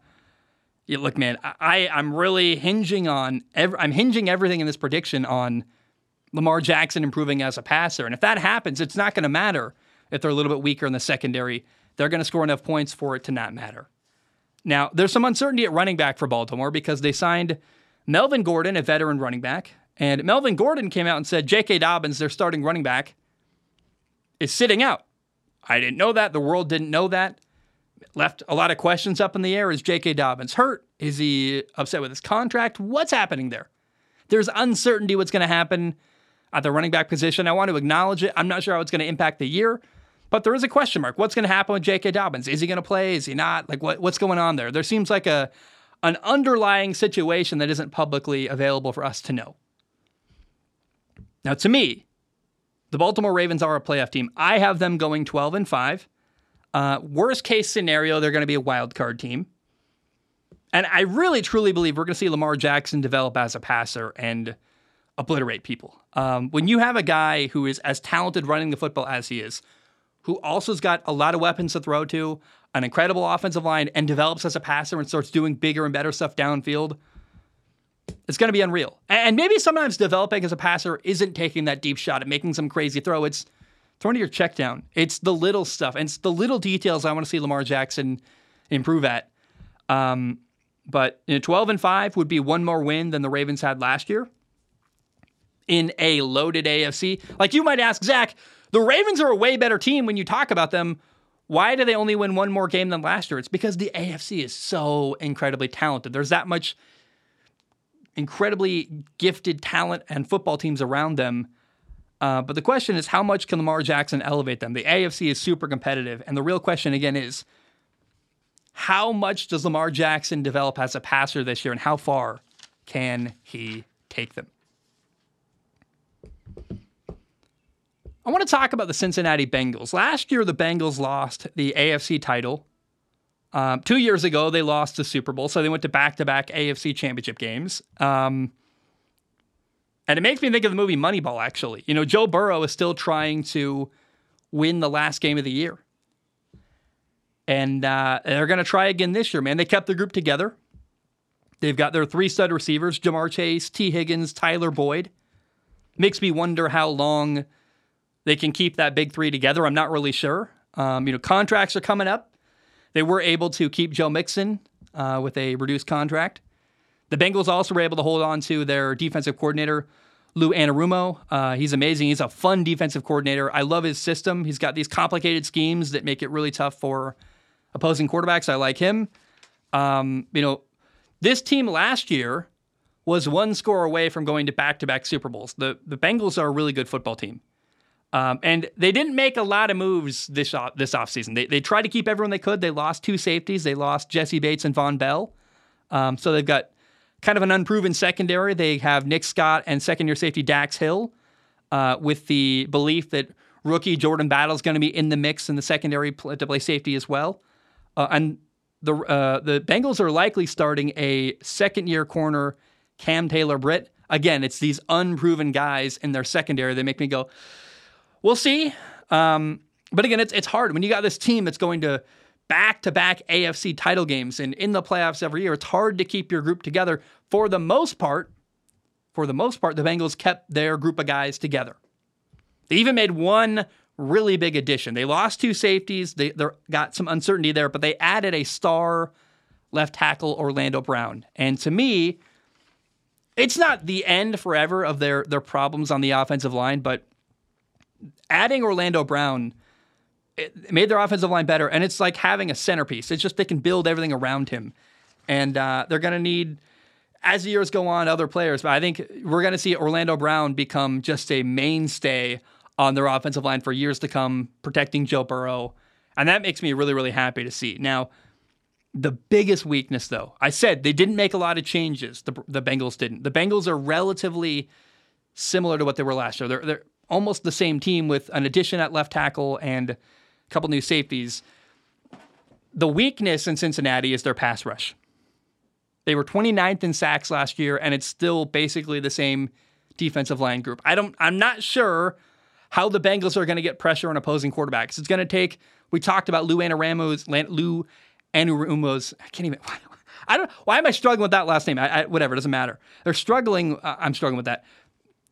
yeah, look, man, I, I'm really hinging on, every, I'm hinging everything in this prediction on Lamar Jackson improving as a passer. And if that happens, it's not going to matter if they're a little bit weaker in the secondary they're going to score enough points for it to not matter. Now, there's some uncertainty at running back for Baltimore because they signed Melvin Gordon, a veteran running back, and Melvin Gordon came out and said J.K. Dobbins, their starting running back, is sitting out. I didn't know that. The world didn't know that. Left a lot of questions up in the air. Is J.K. Dobbins hurt? Is he upset with his contract? What's happening there? There's uncertainty what's going to happen at the running back position. I want to acknowledge it. I'm not sure how it's going to impact the year. But there is a question mark. What's going to happen with J.K. Dobbins? Is he going to play? Is he not? Like, what, what's going on there? There seems like a an underlying situation that isn't publicly available for us to know. Now, to me, the Baltimore Ravens are a playoff team. I have them going 12 and 5. Uh, worst case scenario, they're going to be a wild card team. And I really truly believe we're going to see Lamar Jackson develop as a passer and obliterate people. Um, when you have a guy who is as talented running the football as he is, who also has got a lot of weapons to throw to, an incredible offensive line, and develops as a passer and starts doing bigger and better stuff downfield, it's going to be unreal. And maybe sometimes developing as a passer isn't taking that deep shot and making some crazy throw. It's throwing to your check down. It's the little stuff. And it's the little details I want to see Lamar Jackson improve at. Um, but you know, 12 and 5 would be one more win than the Ravens had last year in a loaded AFC. Like you might ask, Zac, the Ravens are a way better team when you talk about them. Why do they only win one more game than last year? It's because the AFC is so incredibly talented. There's that much incredibly gifted talent and football teams around them. Uh, but the question is, how much can Lamar Jackson elevate them? The AFC is super competitive. And the real question, again, is how much does Lamar Jackson develop as a passer this year, and how far can he take them? I want to talk about the Cincinnati Bengals. Last year, the Bengals lost the AFC title Um, two years ago, they lost the Super Bowl, so they went to back to back AFC championship games. Um, and it makes me think of the movie Moneyball, actually. You know, Joe Burrow is still trying to win the last game of the year. And uh, they're going to try again this year, man. They kept their group together. They've got their three stud receivers Ja'Marr Chase, Tee Higgins, Tyler Boyd. Makes me wonder how long they can keep that big three together. I'm not really sure. Um, you know, contracts are coming up. They were able to keep Joe Mixon uh, with a reduced contract. The Bengals also were able to hold on to their defensive coordinator, Lou Anarumo. Uh, he's amazing. He's a fun defensive coordinator. I love his system. He's got these complicated schemes that make it really tough for opposing quarterbacks. I like him. Um, you know, this team last year was one score away from going to back-to-back Super Bowls. The the Bengals are a really good football team. Um, and they didn't make a lot of moves this off, this offseason. They, they tried to keep everyone they could. They lost two safeties. They lost Jessie Bates and Vonn Bell. Um, so they've got kind of an unproven secondary. They have Nick Scott and second year safety Dax Hill uh, with the belief that rookie Jordan Battle is going to be in the mix in the secondary to play safety as well. Uh, and the, uh, the Bengals are likely starting a second year corner, Cam Taylor Britt. Again, it's these unproven guys in their secondary that make me go, we'll see. Um, but again, it's it's hard when you got this team that's going to back to back AFC title games and in the playoffs every year. It's hard to keep your group together. For the most part, for the most part, the Bengals kept their group of guys together. They even made one really big addition. They lost two safeties. They got some uncertainty there, but they added a star left tackle, Orlando Brown. And to me, it's not the end forever of their their problems on the offensive line, but adding Orlando Brown made their offensive line better, and it's like having a centerpiece. It's just they can build everything around him, and uh, they're going to need as the years go on other players. But I think we're going to see Orlando Brown become just a mainstay on their offensive line for years to come, protecting Joe Burrow, and that makes me really really happy to see. Now. The biggest weakness, though, I said they didn't make a lot of changes. The, the Bengals didn't. The Bengals are relatively similar to what they were last year. They're, they're almost the same team with an addition at left tackle and a couple new safeties. The weakness in Cincinnati is their pass rush. They were 29th in sacks last year, and it's still basically the same defensive line group. I don't. I'm not sure how the Bengals are going to get pressure on opposing quarterbacks. It's going to take. We talked about Lou Anarumo's Lou Anarumo's. I can't even. [laughs] I don't. Why am I struggling with that last name? I, I, whatever. Doesn't matter. They're struggling. Uh, I'm struggling with that.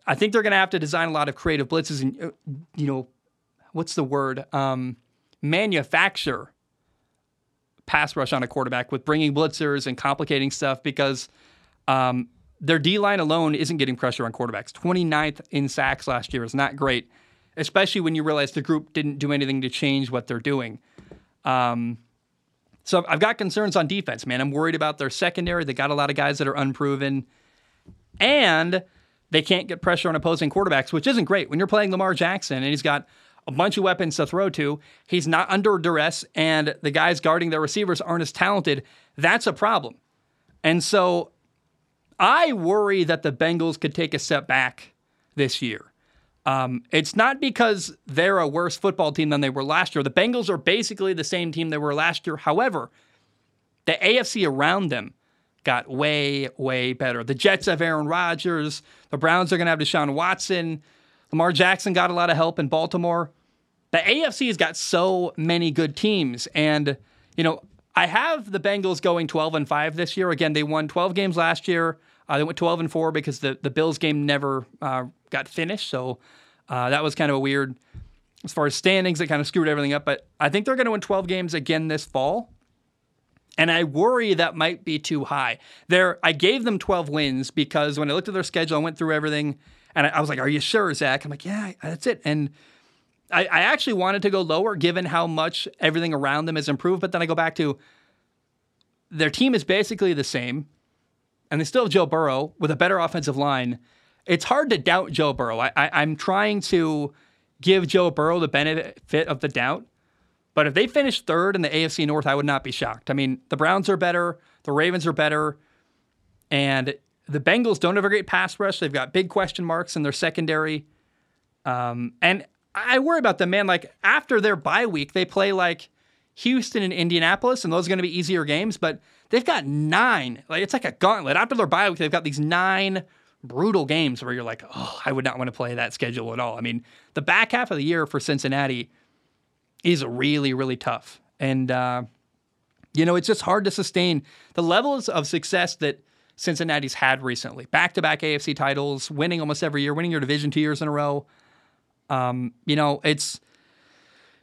I think they're going to have to design a lot of creative blitzes and, uh, you know, what's the word? Um, manufacture pass rush on a quarterback with bringing blitzers and complicating stuff because um, their D line alone isn't getting pressure on quarterbacks. 29th in sacks last year is not great, especially when you realize the group didn't do anything to change what they're doing. Um, so I've got concerns on defense, man. I'm worried about their secondary. They got a lot of guys that are unproven. And they can't get pressure on opposing quarterbacks, which isn't great. When you're playing Lamar Jackson and he's got a bunch of weapons to throw to, he's not under duress, and the guys guarding their receivers aren't as talented, that's a problem. And so I worry that the Bengals could take a step back this year. Um, it's not because they're a worse football team than they were last year. The Bengals are basically the same team they were last year. However, the AFC around them got way, way better. The Jets have Aaron Rodgers. The Browns are going to have Deshaun Watson. Lamar Jackson got a lot of help in Baltimore. The AFC has got so many good teams. And, you know, I have the Bengals going 12 and 5 this year. Again, they won 12 games last year. Uh, they went 12 and 4 because the, the Bills game never uh, got finished. So uh, that was kind of a weird, as far as standings, it kind of screwed everything up. But I think they're going to win 12 games again this fall. And I worry that might be too high. There, I gave them 12 wins because when I looked at their schedule, I went through everything, and I, I was like, "Are you sure, Zac?" I'm like, "Yeah, that's it." And I, I, actually wanted to go lower, given how much everything around them has improved. But then I go back to their team is basically the same, and they still have Joe Burrow with a better offensive line. It's hard to doubt Joe Burrow. I, I, I'm trying to give Joe Burrow the benefit of the doubt but if they finish third in the AFC North, I would not be shocked. I mean, the Browns are better, the Ravens are better, and the Bengals don't have a great pass rush. They've got big question marks in their secondary. Um, and I worry about them, man. Like after their bye week, they play like Houston and Indianapolis, and those are going to be easier games, but they've got nine. Like it's like a gauntlet. After their bye week, they've got these nine brutal games where you're like, oh, I would not want to play that schedule at all. I mean, the back half of the year for Cincinnati is really, really tough. And, uh, you know, it's just hard to sustain the levels of success that Cincinnati's had recently. Back to back AFC titles, winning almost every year, winning your division two years in a row. Um, you know, it's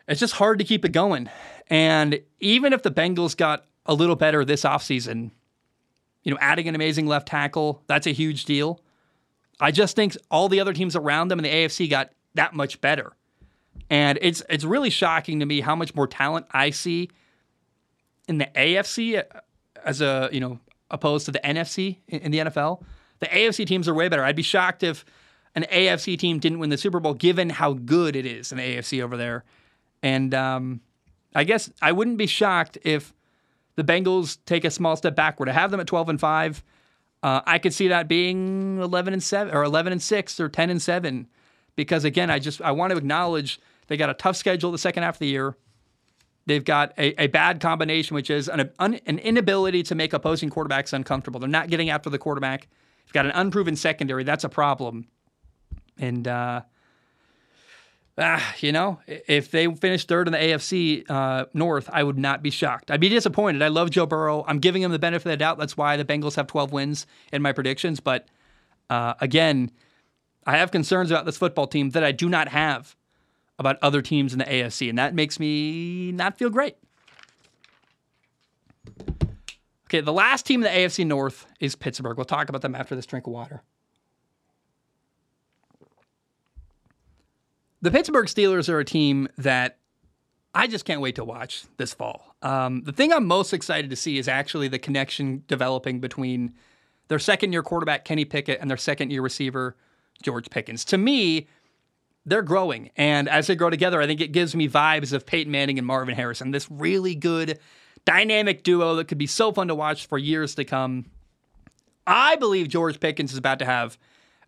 it's just hard to keep it going. And even if the Bengals got a little better this offseason, you know, adding an amazing left tackle, that's a huge deal. I just think all the other teams around them in the AFC got that much better. And it's it's really shocking to me how much more talent I see in the AFC as a, you know, opposed to the NFC in the NFL. The AFC teams are way better. I'd be shocked if an AFC team didn't win the Super Bowl given how good it is in the AFC over there. And um, I guess I wouldn't be shocked if the Bengals take a small step backward. I have them at 12 and 5. Uh, I could see that being 11 and 7 or 11 and 6 or 10 and 7 because again, I just I want to acknowledge they got a tough schedule the second half of the year. They've got a, a bad combination, which is an, an inability to make opposing quarterbacks uncomfortable. They're not getting after the quarterback. They've got an unproven secondary. That's a problem. And uh, ah, you know, if they finish third in the AFC uh, North, I would not be shocked. I'd be disappointed. I love Joe Burrow. I'm giving him the benefit of the doubt. That's why the Bengals have 12 wins in my predictions. But uh, again, I have concerns about this football team that I do not have about other teams in the AFC, and that makes me not feel great. Okay, the last team in the AFC North is Pittsburgh. We'll talk about them after this drink of water. The Pittsburgh Steelers are a team that I just can't wait to watch this fall. Um, the thing I'm most excited to see is actually the connection developing between their second year quarterback, Kenny Pickett, and their second year receiver, George Pickens. To me, they're growing. And as they grow together, I think it gives me vibes of Peyton Manning and Marvin Harrison, this really good dynamic duo that could be so fun to watch for years to come. I believe George Pickens is about to have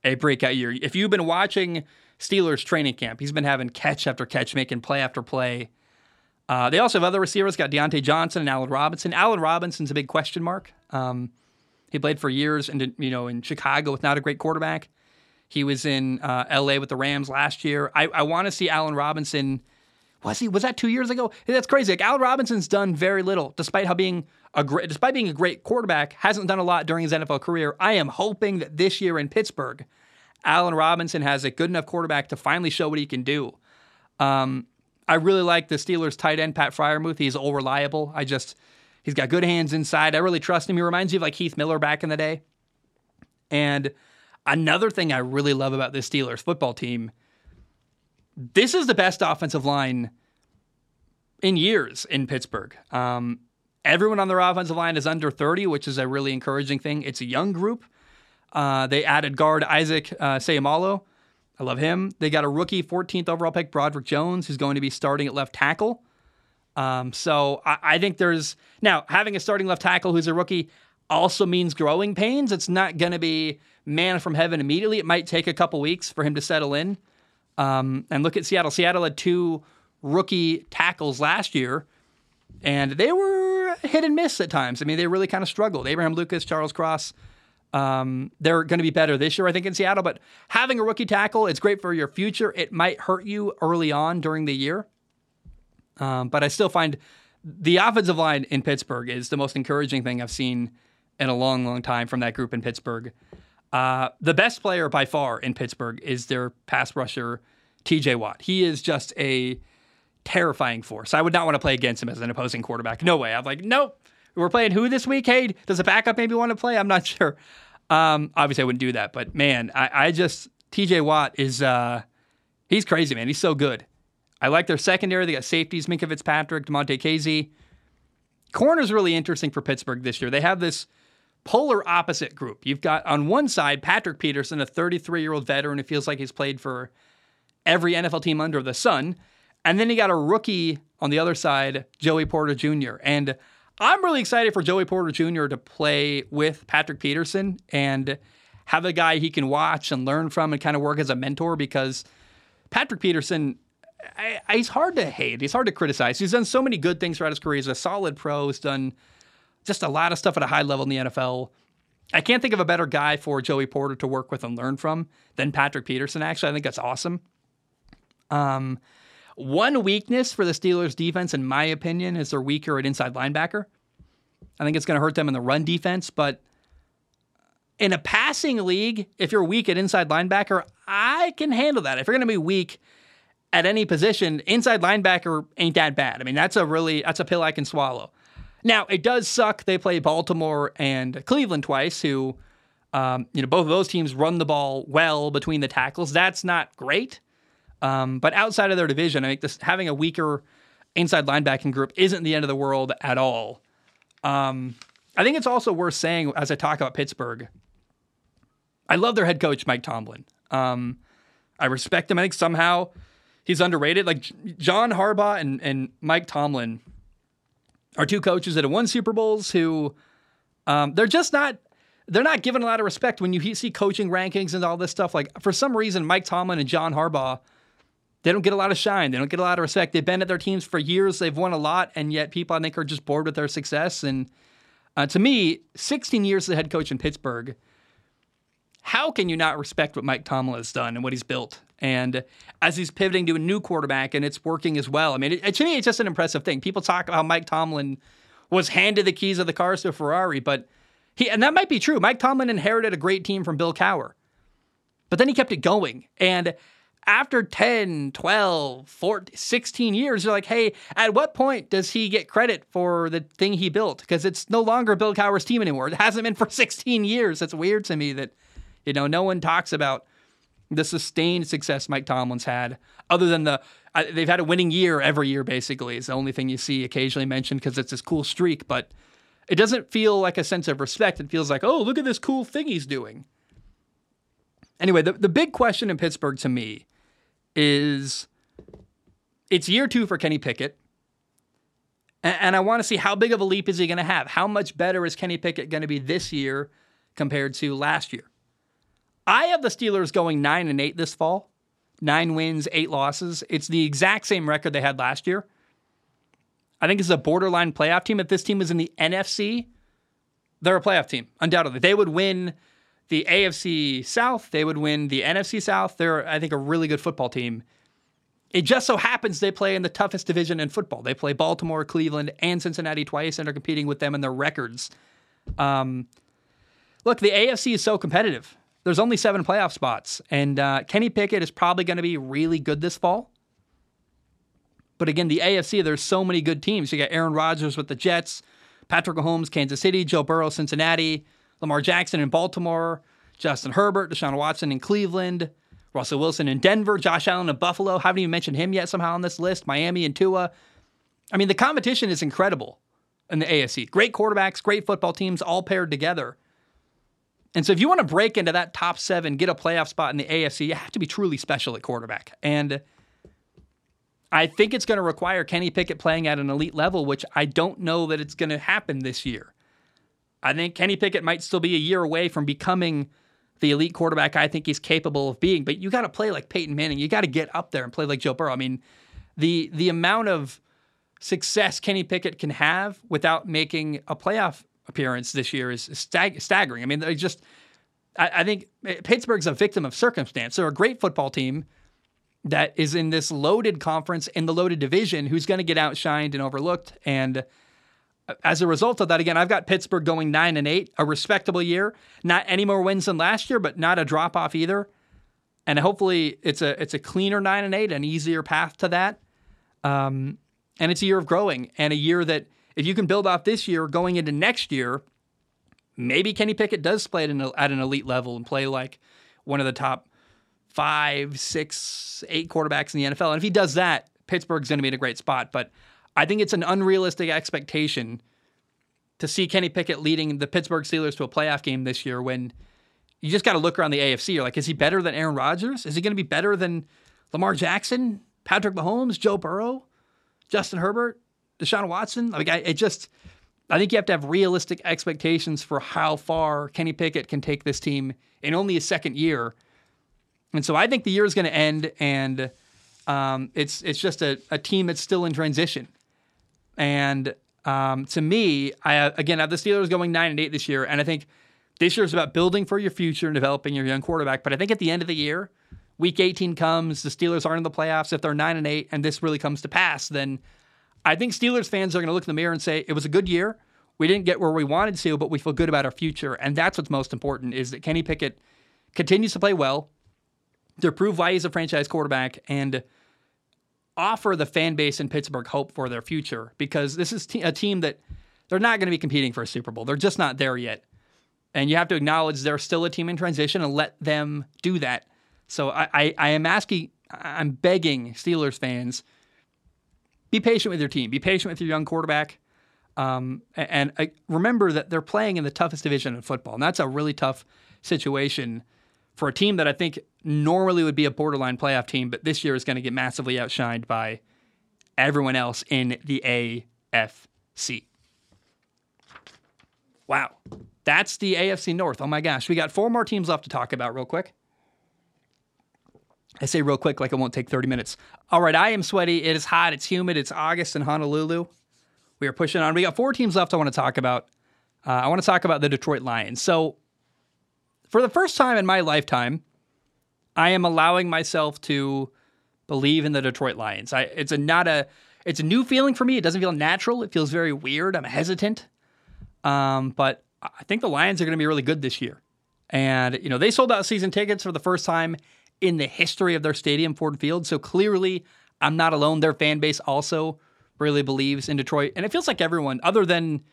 a breakout year. If you've been watching Steelers training camp. He's been having catch after catch, making play after play. Uh, they also have other receivers, got Diontae Johnson and Allen Robinson. Allen Robinson's a big question mark. Um, he played for years in, you know, in Chicago with not a great quarterback. He was in uh, L.A. with the Rams last year. I, I want to see Allen Robinson. Was he? Was that two years ago? That's crazy. Like Allen Robinson's done very little, despite how being a great, despite being a great quarterback, hasn't done a lot during his NFL career. I am hoping that this year in Pittsburgh, Allen Robinson has a good enough quarterback to finally show what he can do. Um, I really like the Steelers tight end, Pat Freiermuth. He's all reliable. I just, he's got good hands inside. I really trust him. He reminds me of like Heath Miller back in the day. And another thing I really love about this Steelers football team, this is the best offensive line in years in Pittsburgh. Um, everyone on their offensive line is under 30, which is a really encouraging thing. It's a young group. Uh, they added guard Isaac uh, Seumalo. I love him. They got a rookie 14th overall pick, Broderick Jones, who's going to be starting at left tackle. Um, so I, I, think there's now having a starting left tackle who's a rookie also means growing pains. It's not going to be man from heaven immediately. It might take a couple weeks for him to settle in. Um, and look at Seattle. Seattle had two rookie tackles last year, and they were hit and miss at times. I mean, they really kind of struggled. Abraham Lucas, Charles Cross um, they're going to be better this year, I think, in Seattle. But having a rookie tackle, it's great for your future. It might hurt you early on during the year. Um, but I still find the offensive line in Pittsburgh is the most encouraging thing I've seen in a long, long time from that group in Pittsburgh. Uh, the best player by far in Pittsburgh is their pass rusher, TJ Watt. He is just a terrifying force. I would not want to play against him as an opposing quarterback. No way. I'm like, nope. We're playing who this week? Hey, does a backup maybe want to play? I'm not [laughs] sure. Um, obviously, I wouldn't do that, but man, I, I just TJ Watt is uh, he's crazy, man. He's so good. I like their secondary. They got safeties, Minkah Fitzpatrick, Damontae Kazee. Corner's really interesting for Pittsburgh this year. They have this polar opposite group. You've got on one side Patrick Peterson, a 33 year old veteran who feels like he's played for every NFL team under the sun. And then you got a rookie on the other side, Joey Porter Jr. And I'm really excited for Joey Porter Jr. to play with Patrick Peterson and have a guy he can watch and learn from and kind of work as a mentor because Patrick Peterson, I, he's hard to hate. He's hard to criticize. He's done so many good things throughout his career. He's a solid pro. He's done just a lot of stuff at a high level in the NFL. I can't think of a better guy for Joey Porter to work with and learn from than Patrick Peterson. Actually, I think that's awesome. Um, one weakness for the Steelers defense, in my opinion, is they're weaker at inside linebacker. I think it's going to hurt them in the run defense, but in a passing league, if you're weak at inside linebacker, I can handle that. If you're going to be weak at any position, inside linebacker ain't that bad. I mean, that's a really that's a pill I can swallow. Now, it does suck. They play Baltimore and Cleveland twice, who, um, you know, both of those teams run the ball well between the tackles. That's not great. Um, but outside of their division, I think this having a weaker inside linebacking group isn't the end of the world at all. Um, I think it's also worth saying as I talk about Pittsburgh. I love their head coach Mike Tomlin. Um, I respect him. I think somehow he's underrated. Like John Harbaugh and, and Mike Tomlin are two coaches that have won Super Bowls who um, they're just not they're not given a lot of respect when you see coaching rankings and all this stuff. Like for some reason, Mike Tomlin and John Harbaugh they don't get a lot of shine. They don't get a lot of respect. They've been at their teams for years. They've won a lot, and yet people I think are just bored with their success. And uh, to me, 16 years as a head coach in Pittsburgh, how can you not respect what Mike Tomlin has done and what he's built? And as he's pivoting to a new quarterback and it's working as well. I mean, it, to me, it's just an impressive thing. People talk about how Mike Tomlin was handed the keys of the cars to Ferrari, but he, and that might be true. Mike Tomlin inherited a great team from Bill Cowher, but then he kept it going. And after 10, 12, 14, 16 years, you're like, hey, at what point does he get credit for the thing he built? Because it's no longer Bill Cowher's team anymore. It hasn't been for [laughs] 16 years. It's weird to me that, you know, no one talks about the sustained success Mike Tomlin's had, other than the they've had a winning year every year. Basically, is the only thing you see occasionally mentioned because it's this cool streak, but it doesn't feel like a sense of respect. It feels like, oh, look at this cool thing he's doing. Anyway, the, the big question in Pittsburgh to me is it's year two for Kenny Pickett. And, and I want to see how big of a leap is he going to have? How much better is Kenny Pickett going to be this year compared to last year? I have the Steelers going nine and eight this fall. Nine wins, eight losses. It's the exact same record they had last year. I think it's a borderline playoff team. If this team was in the NFC, they're a playoff team, undoubtedly. They would win the AFC South. They would win the NFC South. They're, I think, a really good football team. It just so happens they play in the toughest division in football. They play Baltimore, Cleveland, and Cincinnati twice and are competing with them in their records. Um, look, the AFC is so competitive there's only seven playoff spots, and uh, Kenny Pickett is probably going to be really good this fall. But again, the AFC, there's so many good teams. You got Aaron Rodgers with the Jets, Patrick Mahomes, Kansas City, Joe Burrow, Cincinnati, Lamar Jackson in Baltimore, Justin Herbert, Deshaun Watson in Cleveland, Russell Wilson in Denver, Josh Allen in Buffalo. Haven't even mentioned him yet somehow on this list. Miami and Tua. I mean, the competition is incredible in the AFC. Great quarterbacks, great football teams, all paired together. And so if you want to break into that top seven, get a playoff spot in the AFC, you have to be truly special at quarterback. And I think it's going to require Kenny Pickett playing at an elite level, which I don't know that it's going to happen this year. I think Kenny Pickett might still be a year away from becoming the elite quarterback I think he's capable of being, but you got to play like Peyton Manning. You got to get up there and play like Joe Burrow. I mean, the the amount of success Kenny Pickett can have without making a playoff appearance this year is stag- staggering. I mean, they just, I, I, think Pittsburgh's a victim of circumstance. They're a great football team that is in this loaded conference in the loaded division who's going to get outshined and overlooked. And as a result of that, again, I've got Pittsburgh going nine and eight, a respectable year. Not any more wins than last year, but not a drop off either. And hopefully, it's a it's a cleaner nine and eight, an easier path to that. Um, and it's a year of growing and a year that if you can build off this year going into next year, maybe Kenny Pickett does play at an, at an elite level and play like one of the top five, six, eight quarterbacks in the NFL. And if he does that, Pittsburgh's going to be in a great spot. But I think it's an unrealistic expectation to see Kenny Pickett leading the Pittsburgh Steelers to a playoff game this year when you just got to look around the AFC. You're like, is he better than Aaron Rodgers? Is he going to be better than Lamar Jackson, Patrick Mahomes, Joe Burrow, Justin Herbert? Deshaun Watson. Like I, it just, I think you have to have realistic expectations for how far Kenny Pickett can take this team in only a second year. And so I think the year is going to end, and Um, it's it's just a, a team that's still in transition. And um, to me, I again I have the Steelers going nine and eight this year, and I think this year is about building for your future and developing your young quarterback. But I think at the end of the year, Week 18 comes, the Steelers aren't in the playoffs. If they're nine and eight, and this really comes to pass, then I think Steelers fans are going to look in the mirror and say it was a good year. We didn't get where we wanted to, but we feel good about our future, and that's what's most important: is that Kenny Pickett continues to play well, to prove why he's a franchise quarterback, and offer the fan base in Pittsburgh hope for their future because this is a team that they're not going to be competing for a Super Bowl. They're just not there yet. And you have to acknowledge they're still a team in transition and let them do that. So I, I, I am asking, I'm begging Steelers fans, be patient with your team, be patient with your young quarterback. Um, and, and remember that they're playing in the toughest division in football. And that's a really tough situation for a team that I think normally would be a borderline playoff team, but this year is going to get massively outshined by everyone else in the AFC. Wow. That's the AFC North. Oh my gosh. We got four more teams left to talk about, real quick. I say real quick, like it won't take 30 minutes. All right, I am sweaty. It is hot. It's humid. It's August in Honolulu. We are pushing on. We got four teams left I want to talk about. Uh, I want to talk about the Detroit Lions. So, for the first time in my lifetime, I am allowing myself to believe in the Detroit Lions. I, it's a not a it's a new feeling for me. It doesn't feel natural. It feels very weird. I'm hesitant. Um, but I think the Lions are going to be really good this year. And you know, they sold out season tickets for the first time in the history of their stadium, Ford Field. So clearly, I'm not alone. Their fan base also really believes in Detroit. And it feels like everyone other than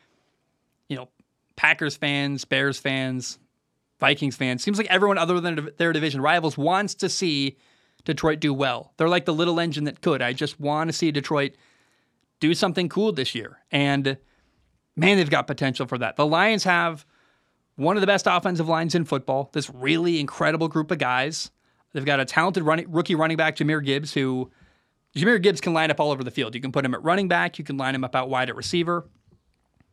you know, Packers fans, Bears fans, Vikings fans, seems like everyone other than their division rivals wants to see Detroit do well. They're like the little engine that could. I just want to see Detroit do something cool this year. And man, they've got potential for that. The Lions have one of the best offensive lines in football, this really incredible group of guys. They've got a talented running, rookie running back, Jahmyr Gibbs, who Jahmyr Gibbs can line up all over the field. You can put him at running back, you can line him up out wide at receiver.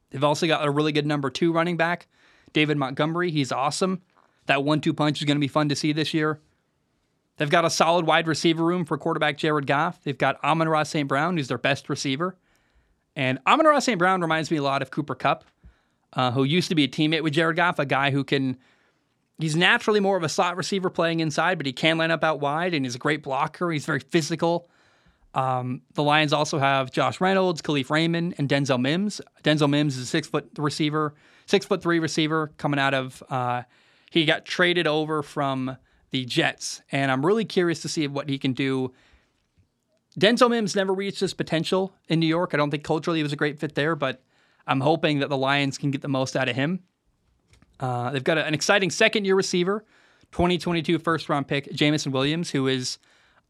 They've also got a really good number two running back David Montgomery. He's awesome. That one two punch is going to be fun to see this year. They've got a solid wide receiver room for quarterback Jared Goff. They've got Amon-Ra St. Brown, who's their best receiver. And Amon-Ra St. Brown reminds me a lot of Cooper Kupp, uh, who used to be a teammate with Jared Goff, a guy who can, he's naturally more of a slot receiver playing inside, but he can line up out wide and he's a great blocker. He's very physical. Um, the Lions also have Josh Reynolds, Kalif Raymond, and Denzel Mims. Denzel Mims is a six foot receiver six foot three receiver coming out of. Uh, he got traded over from the Jets, and I'm really curious to see what he can do. Denzel Mims never reached his potential in New York. I don't think culturally he was a great fit there, but I'm hoping that the Lions can get the most out of him. Uh, they've got a, an exciting second year receiver, 2022 first round pick, Jameson Williams, who is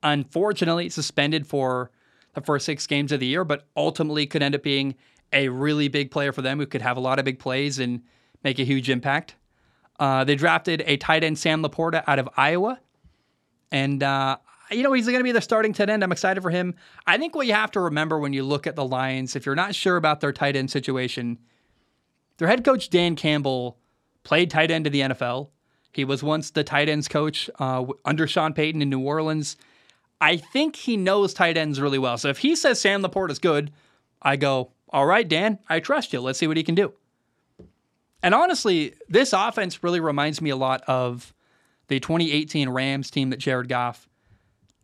unfortunately suspended for the first six games of the year, but ultimately could end up being a really big player for them who could have a lot of big plays and make a huge impact. Uh, they drafted a tight end, Sam LaPorta, out of Iowa. And, uh, you know, he's going to be the starting tight end. I'm excited for him. I think what you have to remember when you look at the Lions, if you're not sure about their tight end situation, their head coach, Dan Campbell, played tight end in the NFL. He was once the tight ends coach uh, under Sean Payton in New Orleans. I think he knows tight ends really well. So if he says Sam LaPorta is good, I go, all right, Dan, I trust you. Let's see what he can do. And honestly, this offense really reminds me a lot of the 2018 Rams team that Jared Goff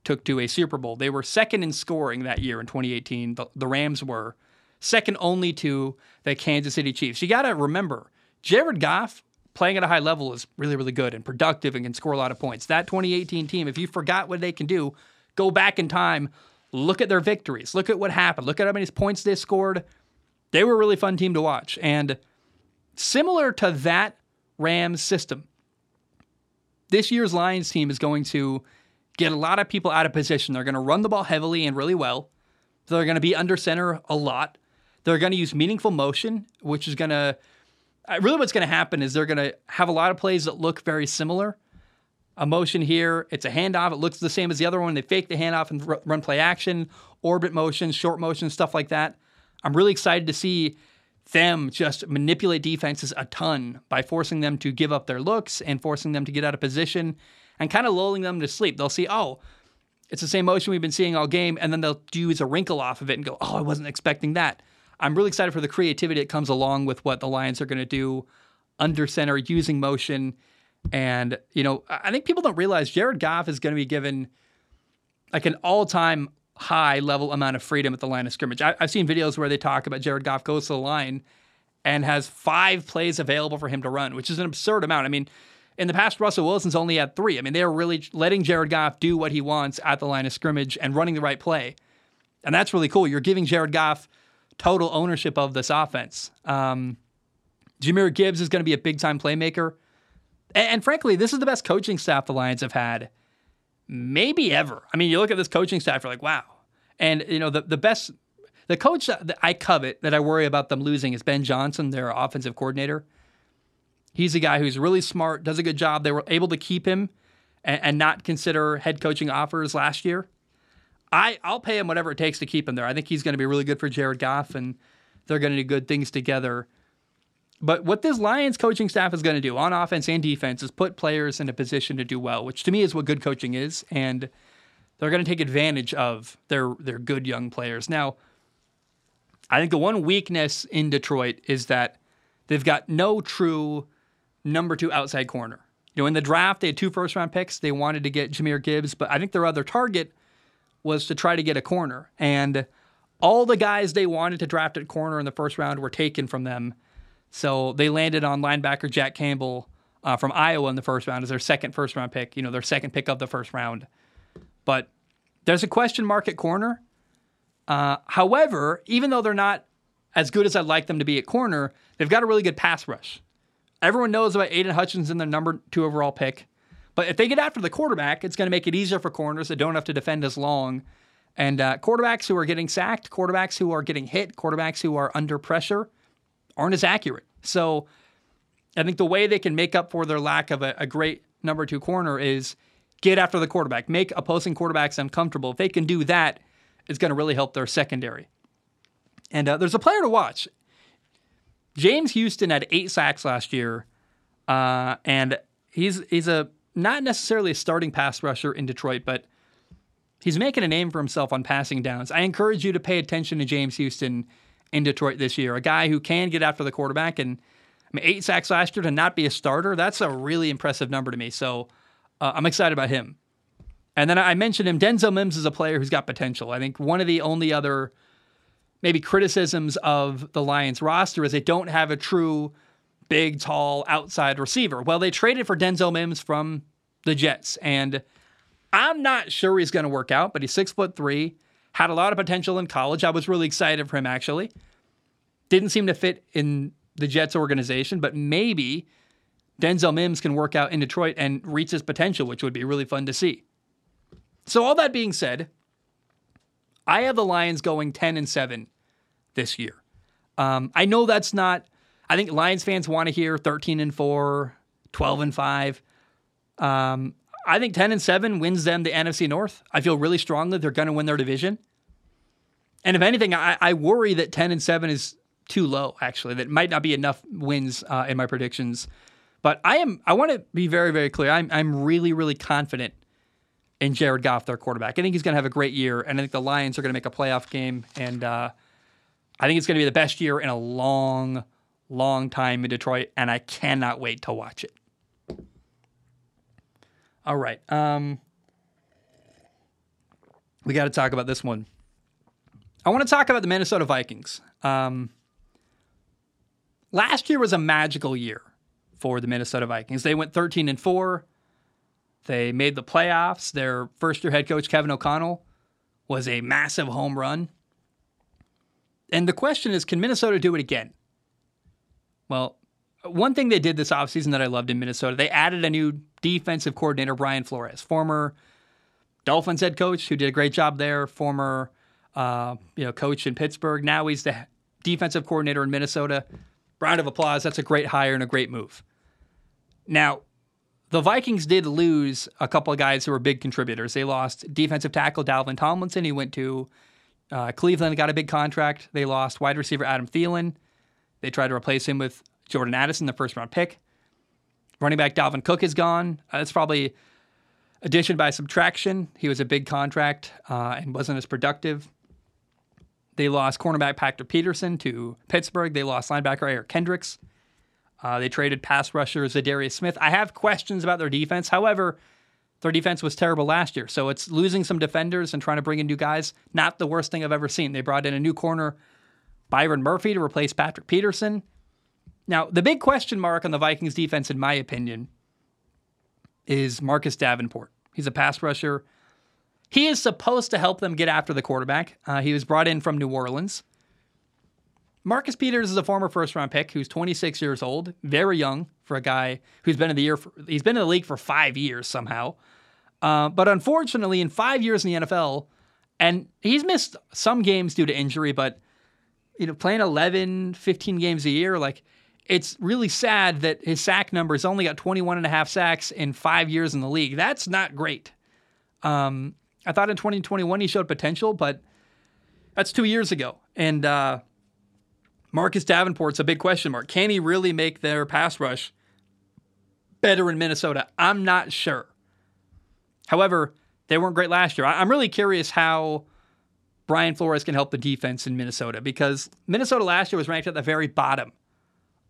took to a Super Bowl. They were second in scoring that year in 2018. The, the Rams were second only to the Kansas City Chiefs. You got to remember, Jared Goff playing at a high level is really, really good and productive and can score a lot of points. That 2018 team, if you forgot what they can do, go back in time, look at their victories. Look at what happened. Look at how many points they scored. They were a really fun team to watch. And similar to that Rams system, this year's Lions team is going to get a lot of people out of position. They're going to run the ball heavily and really well. They're going to be under center a lot. They're going to use meaningful motion, which is going to really what's going to happen is they're going to have a lot of plays that look very similar a motion here. It's a handoff. It looks the same as the other one. They fake the handoff and run play action, orbit motion, short motion, stuff like that. I'm really excited to see them just manipulate defenses a ton by forcing them to give up their looks and forcing them to get out of position and kind of lulling them to sleep. They'll see, oh, It's the same motion we've been seeing all game, and then they'll use a wrinkle off of it and go, "Oh, I wasn't expecting that." I'm really excited for the creativity that comes along with what the Lions are going to do under center using motion. And you know, I think people don't realize Jared Goff is going to be given like an all-time high level amount of freedom at the line of scrimmage. I, have seen videos where they talk about Jared Goff goes to the line and has five plays available for him to run, which is an absurd amount. I mean, in the past, Russell Wilson's only had three. I mean, they are really letting Jared Goff do what he wants at the line of scrimmage and running the right play. And that's really cool. You're giving Jared Goff total ownership of this offense. Um, Jahmyr Gibbs is going to be a big time playmaker. And, and, frankly, this is the best coaching staff the Lions have had maybe ever. I mean, you look at this coaching staff, you're like, wow. And, you know, the, the best, the coach that I covet that I worry about them losing is Ben Johnson, their offensive coordinator. He's a guy who's really smart, does a good job. They were able to keep him and, and not consider head coaching offers last year. I, I'll pay him whatever it takes to keep him there. I think he's going to be really good for Jared Goff, and they're going to do good things together. But what this Lions coaching staff is going to do on offense and defense is put players in a position to do well, which to me is what good coaching is. And they're going to take advantage of their their good young players. Now, I think the one weakness in Detroit is that they've got no true number two outside corner. You know, in the draft, they had two first round picks. They wanted to get Jahmyr Gibbs, but I think their other target was to try to get a corner. And all the guys they wanted to draft at corner in the first round were taken from them. So they landed on linebacker Jack Campbell uh, from Iowa in the first round as their second first round pick, you know, their second pick of the first round. But there's a question mark at corner. Uh, however, even though they're not as good as I'd like them to be at corner, they've got a really good pass rush. Everyone knows about Aidan Hutchinson, in their number two overall pick. But if they get after the quarterback, it's going to make it easier for corners that don't have to defend as long. And uh, quarterbacks who are getting sacked, quarterbacks who are getting hit, quarterbacks who are under pressure aren't as accurate. So I think the way they can make up for their lack of a, a great number two corner is get after the quarterback, make opposing quarterbacks uncomfortable. If they can do that, it's going to really help their secondary. And uh, there's a player to watch. James Houston had eight sacks last year, uh, and he's he's a not necessarily a starting pass rusher in Detroit, but he's making a name for himself on passing downs. I encourage you to pay attention to James Houston in Detroit this year, a guy who can get after the quarterback. And I mean, eight sacks last year to not be a starter, that's a really impressive number to me. So uh, I'm excited about him. And then I mentioned him. Denzel Mims is a player who's got potential. I think one of the only other maybe criticisms of the Lions roster is they don't have a true big, tall outside receiver. Well, they traded for Denzel Mims from the Jets, and I'm not sure he's going to work out, but he's six foot three had a lot of potential in college. I was really excited for him, actually. Didn't seem to fit in the Jets organization, but maybe Denzel Mims can work out in Detroit and reach his potential, which would be really fun to see. So, all that being said, I have the Lions going 10 and 7 this year. Um, I know that's not, I think Lions fans want to hear 13 and 4, 12 and 5. Um, I think 10 and 7 wins them the NFC North. I feel really strongly they're going to win their division. And if anything, I, I, worry that 10 and 7 is too low, actually. That might not be enough wins uh, in my predictions. But I am I want to be very, very clear. I'm I'm really, really confident in Jared Goff, their quarterback. I think he's going to have a great year, and I think the Lions are going to make a playoff game. And uh, I think it's going to be the best year in a long, long time in Detroit, and I cannot wait to watch it. All right. Um, we got to talk about this one. I want to talk about the Minnesota Vikings. Um, last year was a magical year for the Minnesota Vikings. They went 13 and 4. They made the playoffs. Their first year head coach, Kevin O'Connell, was a massive home run. And the question is can Minnesota do it again? Well, one thing they did this offseason that I loved in Minnesota, they added a new defensive coordinator, Brian Flores, former Dolphins head coach who did a great job there, former uh, you know coach in Pittsburgh. Now he's the defensive coordinator in Minnesota. Round of applause. That's a great hire and a great move. Now, the Vikings did lose a couple of guys who were big contributors. They lost defensive tackle Dalvin Tomlinson. He went to uh, Cleveland, got a big contract. They lost wide receiver Adam Thielen. They tried to replace him with Jordan Addison, the first round pick. Running back Dalvin Cook is gone. Uh, that's probably Addition by subtraction, he was a big contract uh, and wasn't as productive. They lost cornerback Patrick Peterson to Pittsburgh. They lost linebacker Eric Kendricks. Uh, they traded pass rusher Za'Darius Smith. I have questions about their defense. However, their defense was terrible last year. So it's losing some defenders and trying to bring in new guys. Not the worst thing I've ever seen. They brought in a new corner, Byron Murphy, to replace Patrick Peterson. Now, the big question mark on the Vikings defense, in my opinion, is Marcus Davenport. He's a pass rusher. He is supposed to help them get after the quarterback. Uh, he was brought in from New Orleans. Marcus Peters is a former first round pick who's 26 years old, very young for a guy who's been in the year for, he's been in the league for five years somehow. Uh, but unfortunately, in five years in the NFL, and he's missed some games due to injury, but you know, playing 11, 15 games a year, like it's really sad that his sack number numbers only got 21 and a half sacks in five years in the league. That's not great. Um, I thought in 2021 he showed potential, but that's two years ago. And uh, Marcus Davenport's a big question mark. Can he really make their pass rush better in Minnesota? I'm not sure. However, they weren't great last year. I'm really curious how Brian Flores can help the defense in Minnesota because Minnesota last year was ranked at the very bottom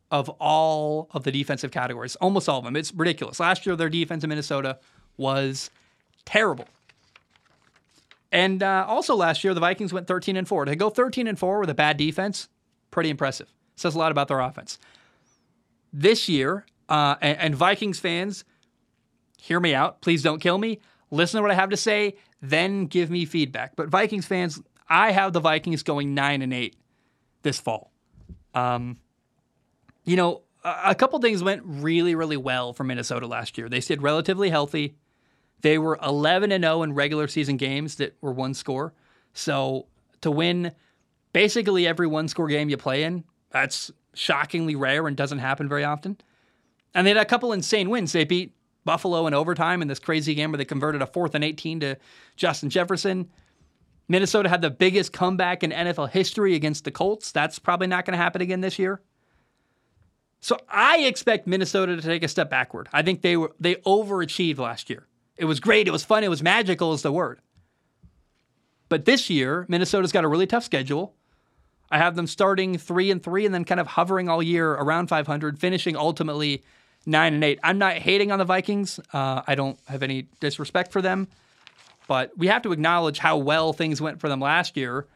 of all of the defensive categories, almost all of them. It's ridiculous. Last year, their defense in Minnesota was terrible. And uh, also last year, the Vikings went 13 and 4. To go 13 and 4 with a bad defense, pretty impressive. Says a lot about their offense. This year, uh, and, and Vikings fans, hear me out. Please don't kill me. Listen to what I have to say, then give me feedback. But Vikings fans, I have the Vikings going nine and eight this fall. Um, you know, a, couple things went really, really well for Minnesota last year. They stayed relatively healthy. They were 11 and 0 in regular season games that were one score. So to win basically every one score game you play in. That's shockingly rare and doesn't happen very often. And they had a couple insane wins. They beat Buffalo in overtime in this crazy game where they converted a fourth and 18 to Justin Jefferson. Minnesota had the biggest comeback in NFL history against the Colts. That's probably not going to happen again this year. So I expect Minnesota to take a step backward. I think they were they overachieved last year. It was great, it was fun, it was magical is the word. But this year, Minnesota's got a really tough schedule. I have them starting three and three and then kind of hovering all year around 500, finishing ultimately nine and eight. I'm not hating on the Vikings. Uh, I don't have any disrespect for them, but we have to acknowledge how well things went for them last year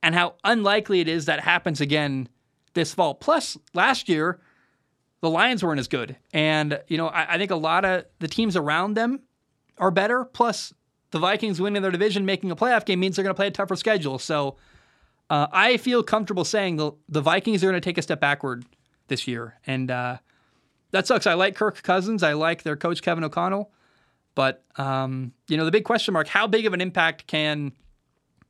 and how unlikely it is that happens again this fall. Plus, last year, the Lions weren't as good. And, you know, I, I think a lot of the teams around them are better. Plus, the Vikings winning their division, making a playoff game means they're going to play a tougher schedule. So, uh, I feel comfortable saying the, the Vikings are going to take a step backward this year. And uh, that sucks. I like Kirk Cousins. I like their coach, Kevin O'Connell. But, um, you know, the big question mark how big of an impact can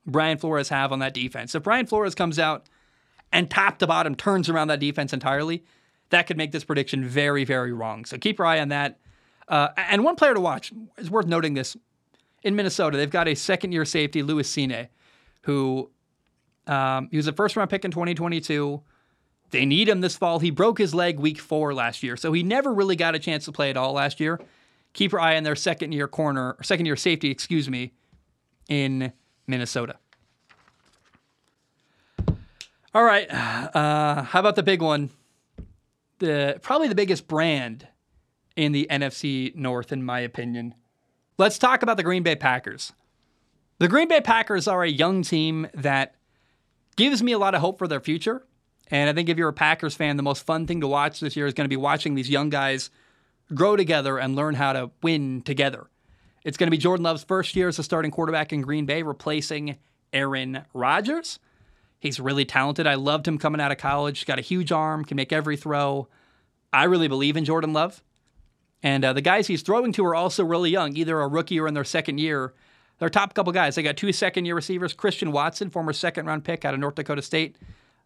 Brian Flores have on that defense? If Brian Flores comes out and top to bottom turns around that defense entirely, that could make this prediction very, very wrong. So keep your eye on that. Uh, and one player to watch is worth noting this in Minnesota. They've got a second year safety, Lewis Cine, who um, he was a first round pick in 2022. They need him this fall. He broke his leg week four last year, so he never really got a chance to play at all last year. Keep your eye on their second year corner, or second year safety, excuse me, in Minnesota. All right, uh, how about the big one? The probably the biggest brand in the NFC North, in my opinion. Let's talk about the Green Bay Packers. The Green Bay Packers are a young team that gives me a lot of hope for their future. And I think if you're a Packers fan, the most fun thing to watch this year is going to be watching these young guys grow together and learn how to win together. It's going to be Jordan Love's first year as a starting quarterback in Green Bay, replacing Aaron Rodgers. He's really talented. I loved him coming out of college. He's got a huge arm, can make every throw. I really believe in Jordan Love. And uh, the guys he's throwing to are also really young, either a rookie or in their second year. Their top couple guys, they got two second year receivers. Christian Watson, former second round pick out of North Dakota State.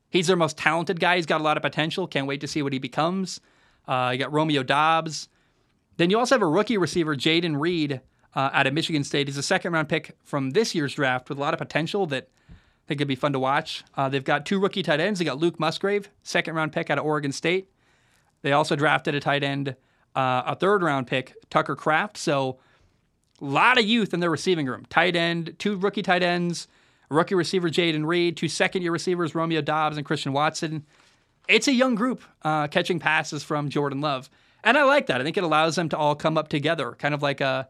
He's their most talented guy. He's got a lot of potential. Can't wait to see what he becomes. Uh, you got Romeo Doubs. Then you also have a rookie receiver, Jayden Reed, uh, out of Michigan State. He's a second round pick from this year's draft with a lot of potential that I think could be fun to watch. Uh, they've got two rookie tight ends. They got Luke Musgrave, second round pick out of Oregon State. They also drafted a tight end, uh, a third round pick, Tucker Kraft. So A lot of youth in their receiving room. Tight end, two rookie tight ends, rookie receiver Jayden Reed, two second year receivers Romeo Doubs and Christian Watson. It's a young group uh, catching passes from Jordan Love. And I like that. I think it allows them to all come up together, kind of like a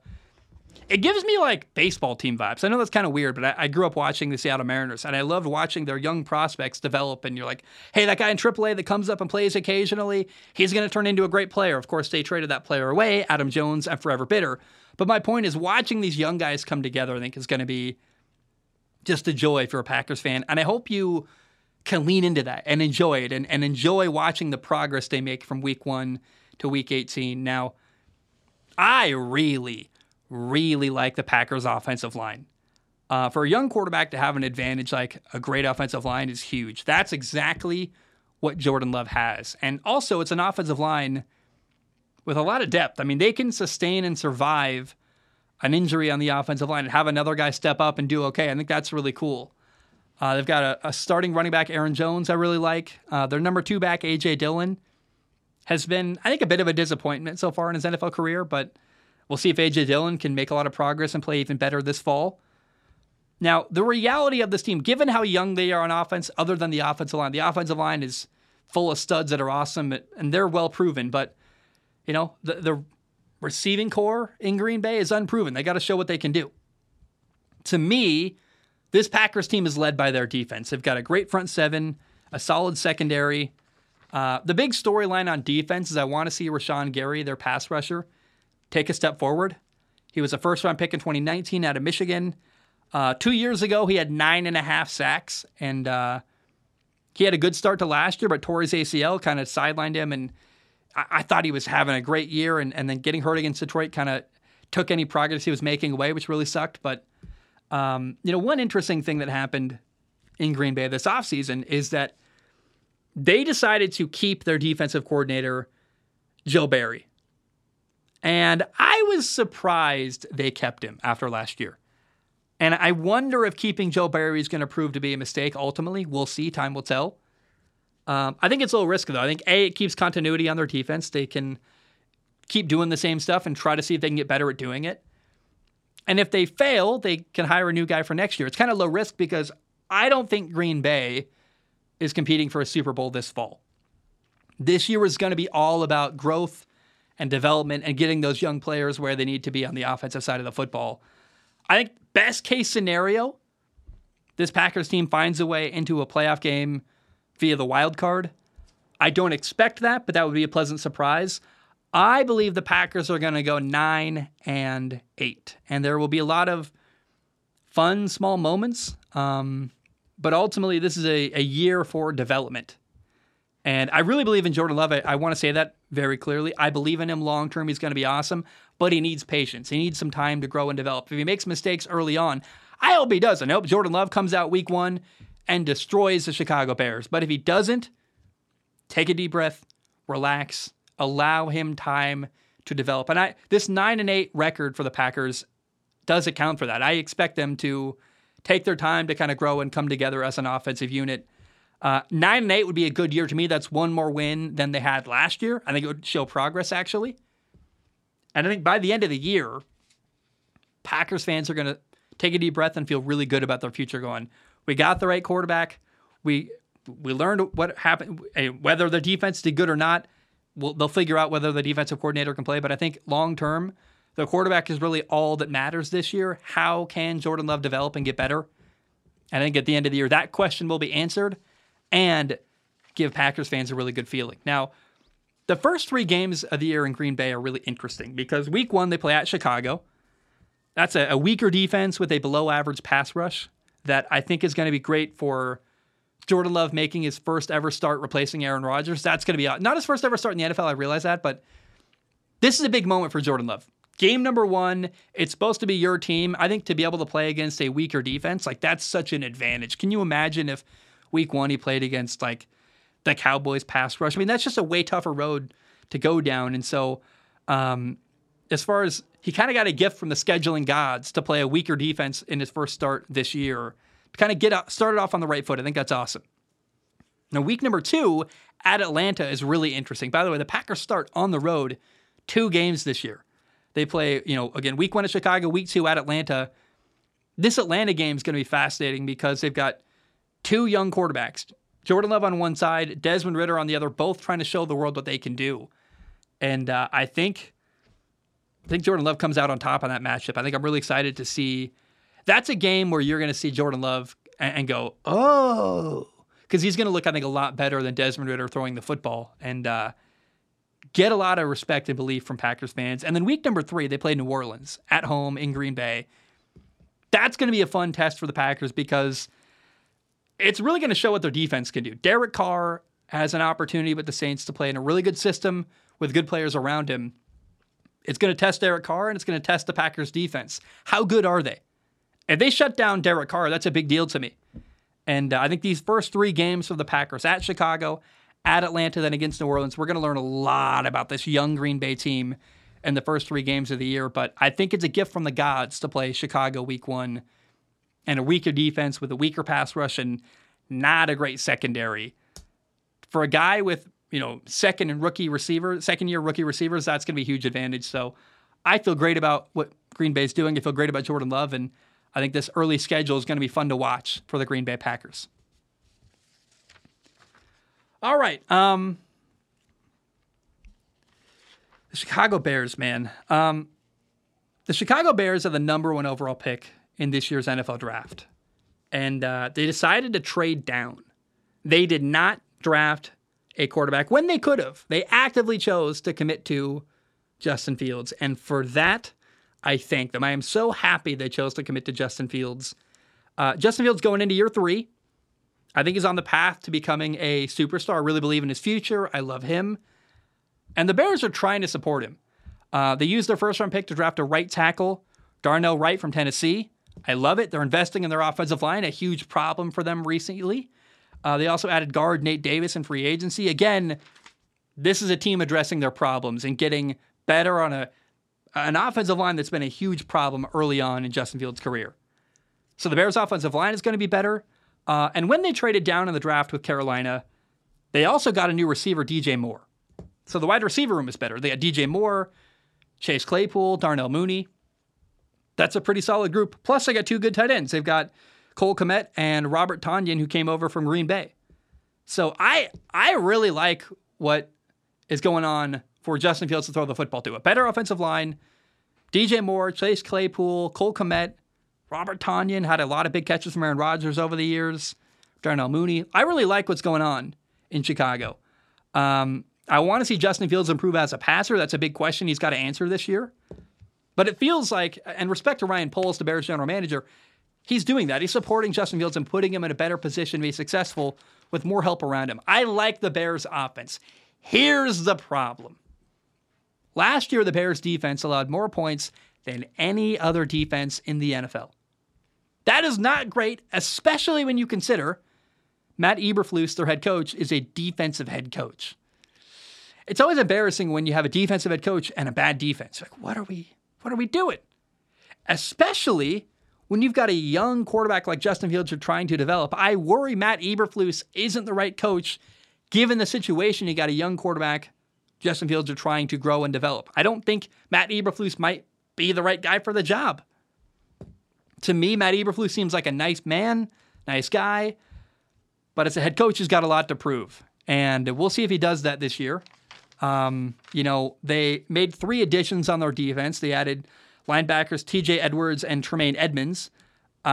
it gives me like baseball team vibes. I know that's kind of weird, but I, I, grew up watching the Seattle Mariners and I loved watching their young prospects develop. And you're like, hey, that guy in AAA that comes up and plays occasionally, he's going to turn into a great player. Of course, they traded that player away, Adam Jones, and forever bitter. But my point is, watching these young guys come together, I think is going to be just a joy if you're a Packers fan. And I hope you can lean into that and enjoy it and, and enjoy watching the progress they make from week one to week 18. Now, I really really like the Packers' offensive line. Uh, for a young quarterback to have an advantage like a great offensive line is huge. That's exactly what Jordan Love has. And also, it's an offensive line with a lot of depth. I mean, they can sustain and survive an injury on the offensive line and have another guy step up and do okay. I think that's really cool. Uh, they've got a, a, starting running back, Aaron Jones, I really like. Uh, their number two back, A.J. Dillon, has been, I think, a bit of a disappointment so far in his NFL career, but We'll see if AJ Dillon can make a lot of progress and play even better this fall. Now, the reality of this team, given how young they are on offense, other than the offensive line, the offensive line is full of studs that are awesome and they're well proven. But, you know, the, the receiving corps in Green Bay is unproven. They got to show what they can do. To me, this Packers team is led by their defense. They've got a great front seven, a solid secondary. Uh, the big storyline on defense is I want to see Rashan Gary, their pass rusher, take a step forward. He was a first round pick in 2019 out of Michigan. Uh, two years ago, he had nine and a half sacks, and uh, he had a good start to last year, but tore ACL, kind of sidelined him. And I-, I, thought he was having a great year, and, and then getting hurt against Detroit kind of took any progress he was making away, which really sucked. But, um, you know, one interesting thing that happened in Green Bay this offseason is that they decided to keep their defensive coordinator, Joe Barry. And I was surprised they kept him after last year. And I wonder if keeping Joe Barry is going to prove to be a mistake ultimately. We'll see. Time will tell. Um, I think it's a little risky, though. I think, A, it keeps continuity on their defense. They can keep doing the same stuff and try to see if they can get better at doing it. And if they fail, they can hire a new guy for next year. It's kind of low risk because I don't think Green Bay is competing for a Super Bowl this fall. This year is going to be all about growth and development and getting those young players where they need to be on the offensive side of the football. I think best case scenario, this Packers team finds a way into a playoff game via the wild card. I don't expect that, but that would be a pleasant surprise. I believe the Packers are going to go 9 and 8 and there will be a lot of fun small moments. Um, but ultimately this is a, a year for development. And I really believe in Jordan Love. I, I want to say that very clearly. I believe in him long term. He's going to be awesome, but he needs patience. He needs some time to grow and develop. If he makes mistakes early on, I hope he doesn't. I hope Jordan Love comes out week one and destroys the Chicago Bears. But if he doesn't, take a deep breath, relax, allow him time to develop. And I this nine and eight record for the Packers does account for that. I expect them to take their time to kind of grow and come together as an offensive unit. Uh, nine and eight would be a good year to me. That's one more win than they had last year. I think it would show progress actually. And I think by the end of the year, Packers fans are going to take a deep breath and feel really good about their future. Going, we got the right quarterback. We we learned what happened. Whether the defense did good or not, we'll, they'll figure out whether the defensive coordinator can play. But I think long term, the quarterback is really all that matters this year. How can Jordan Love develop and get better? And I think at the end of the year, that question will be answered and give Packers fans a really good feeling. Now, the first three games of the year in Green Bay are really interesting because week one, they play at Chicago. That's a, a weaker defense with a below average pass rush that I think is going to be great for Jordan Love making his first ever start replacing Aaron Rodgers. That's going to be not his first ever start in the NFL. I realize that, but this is a big moment for Jordan Love. Game number one, it's supposed to be your team. I think to be able to play against a weaker defense, like that's such an advantage. Can you imagine if Week one, he played against like the Cowboys pass rush. I mean, that's just a way tougher road to go down. And so, um, as far as he kind of got a gift from the scheduling gods to play a weaker defense in his first start this year, to kind of get started off on the right foot. I think that's awesome. Now, week number two at Atlanta is really interesting. By the way, the Packers start on the road two games this year. They play, you know, again, week one at Chicago, week two at Atlanta. This Atlanta game is going to be fascinating because they've got two young quarterbacks, Jordan Love on one side, Desmond Ridder on the other, both trying to show the world what they can do. And uh, I think, I think Jordan Love comes out on top on that matchup. I think I'm really excited to see. That's a game where you're going to see Jordan Love and, and go, oh, because he's going to look, I think, a lot better than Desmond Ridder throwing the football and uh, get a lot of respect and belief from Packers fans. And then week number three, they play New Orleans at home in Green Bay. That's going to be a fun test for the Packers because it's really going to show what their defense can do. Derek Carr has an opportunity with the Saints to play in a really good system with good players around him. It's going to test Derek Carr and it's going to test the Packers defense. How good are they? If they shut down Derek Carr, that's a big deal to me. And uh, I think these first three games for the Packers at Chicago, at Atlanta, then against New Orleans, we're going to learn a lot about this young Green Bay team in the first three games of the year. But I think it's a gift from the gods to play Chicago week one and a weaker defense with a weaker pass rush and not a great secondary. For a guy with, you know, second and rookie receiver, second year rookie receivers, that's going to be a huge advantage. So I feel great about what Green Bay's doing. I feel great about Jordan Love. And I think this early schedule is going to be fun to watch for the Green Bay Packers. All right. Um, the Chicago Bears, man. Um, the Chicago Bears are the number one overall pick in this year's NFL draft. And uh, they decided to trade down. They did not draft a quarterback when they could have. They actively chose to commit to Justin Fields. And for that, I thank them. I am so happy they chose to commit to Justin Fields. Uh, Justin Fields going into year three. I think he's on the path to becoming a superstar. I really believe in his future. I love him. And the Bears are trying to support him. Uh, they used their first round pick to draft a right tackle, Darnell Wright from Tennessee. I love it. They're investing in their offensive line, a huge problem for them recently. Uh, they also added guard Nate Davis in free agency. Again, this is a team addressing their problems and getting better on a an offensive line that's been a huge problem early on in Justin Fields' career. So the Bears' offensive line is going to be better. Uh, and when they traded down in the draft with Carolina, they also got a new receiver, DJ Moore. So the wide receiver room is better. They had DJ Moore, Chase Claypool, Darnell Mooney that's a pretty solid group. Plus, they got two good tight ends. They've got Cole Kmet and Robert Tonyan, who came over from Green Bay. So I I really like what is going on for Justin Fields to throw the football to. A better offensive line. DJ Moore, Chase Claypool, Cole Kmet, Robert Tonyan had a lot of big catches from Aaron Rodgers over the years. Darnell Mooney. I really like what's going on in Chicago. Um, I want to see Justin Fields improve as a passer. That's a big question he's got to answer this year. But it feels like, and respect to Ryan Poles, the Bears general manager, he's doing that. He's supporting Justin Fields and putting him in a better position to be successful with more help around him. I like the Bears offense. Here's the problem. Last year, the Bears defense allowed more points than any other defense in the NFL. That is not great, especially when you consider Matt Eberflus, their head coach, is a defensive head coach. It's always embarrassing when you have a defensive head coach and a bad defense. Like, what are we what are we doing? Especially when you've got a young quarterback like Justin Fields you're trying to develop. I worry Matt Eberflus isn't the right coach given the situation. You got a young quarterback, Justin Fields are trying to grow and develop. I don't think Matt Eberflus might be the right guy for the job. To me, Matt Eberflus seems like a nice man, nice guy, but as a head coach, he's got a lot to prove. And we'll see if he does that this year. Um, you know, they made three additions on their defense. They added linebackers TJ Edwards and Tremaine Edmunds, uh,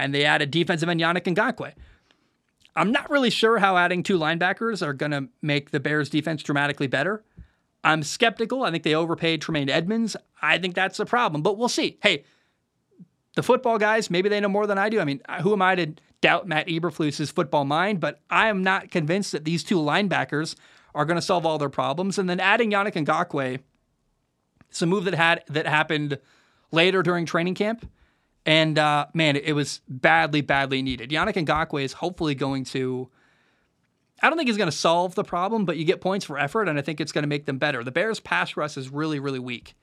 and they added defensive end Yannick Ngakoue. I'm not really sure how adding two linebackers are going to make the Bears defense dramatically better. I'm skeptical. I think they overpaid Tremaine Edmunds. I think that's the problem, but we'll see. Hey, the football guys, maybe they know more than I do. I mean, who am I to doubt Matt Eberflus's football mind? But I am not convinced that these two linebackers are going to solve all their problems. And then adding Yannick Ngakoue, it's a move that had that happened later during training camp. And uh, man, it was badly, badly needed. Yannick Ngakoue is hopefully going to. I don't think he's going to solve the problem, but you get points for effort, and I think it's going to make them better. The Bears' pass rush is really, really weak.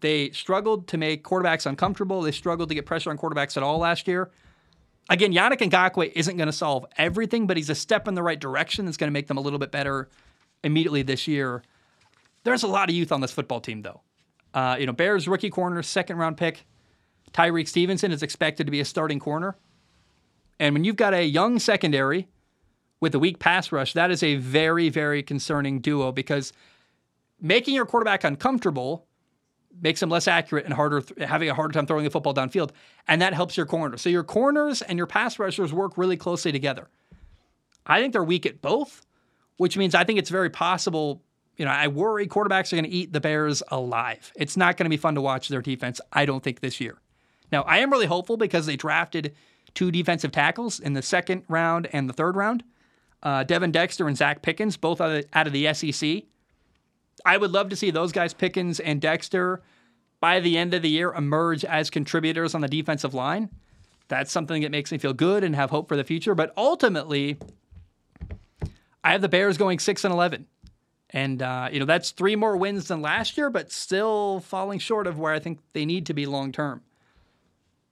They struggled to make quarterbacks uncomfortable. They struggled to get pressure on quarterbacks at all last year. Again, Yannick Ngakoue isn't going to solve everything, but he's a step in the right direction that's going to make them a little bit better immediately this year. There's a lot of youth on this football team, though. Uh, you know, Bears rookie corner, second round pick, Tyrique Stevenson is expected to be a starting corner. And when you've got a young secondary with a weak pass rush, that is a very, very concerning duo because making your quarterback uncomfortable makes him less accurate and harder, having a harder time throwing the football downfield. And that helps your corner. So your corners and your pass rushers work really closely together. I think they're weak at both, which means I think it's very possible. You know, I worry quarterbacks are going to eat the Bears alive. It's not going to be fun to watch their defense, I don't think, this year. Now, I am really hopeful because they drafted two defensive tackles in the second round and the third round. Uh, Devin Dexter and Zacch Pickens, both out of the SEC. I would love to see those guys, Pickens and Dexter, by the end of the year emerge as contributors on the defensive line. That's something that makes me feel good and have hope for the future. But ultimately, I have the Bears going six and eleven, and uh, you know that's three more wins than last year, but still falling short of where I think they need to be long term.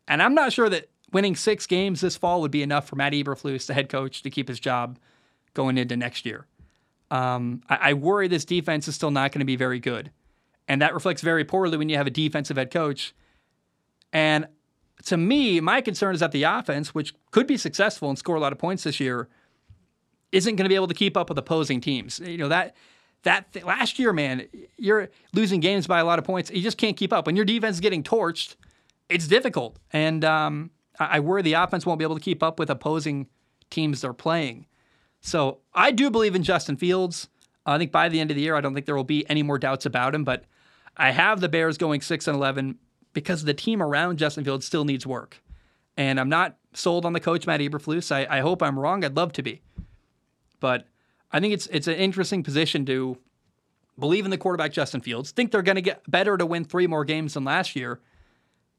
And I'm not sure that winning six games this fall would be enough for Matt Eberflus, the head coach, to keep his job going into next year. Um, I, I worry this defense is still not going to be very good. And that reflects very poorly when you have a defensive head coach. And to me, my concern is that the offense, which could be successful and score a lot of points this year, isn't going to be able to keep up with opposing teams. You know that that th- last year, man, you're losing games by a lot of points. You just can't keep up. When your defense is getting torched, it's difficult. And um, I worry the offense won't be able to keep up with opposing teams they're playing. So I do believe in Justin Fields. I think by the end of the year, I don't think there will be any more doubts about him. But I have the Bears going six and eleven because the team around Justin Fields still needs work. And I'm not sold on the coach Matt Eberflus. I, I hope I'm wrong. I'd love to be, but I think it's it's an interesting position to believe in the quarterback Justin Fields. Think they're going to get better to win three more games than last year,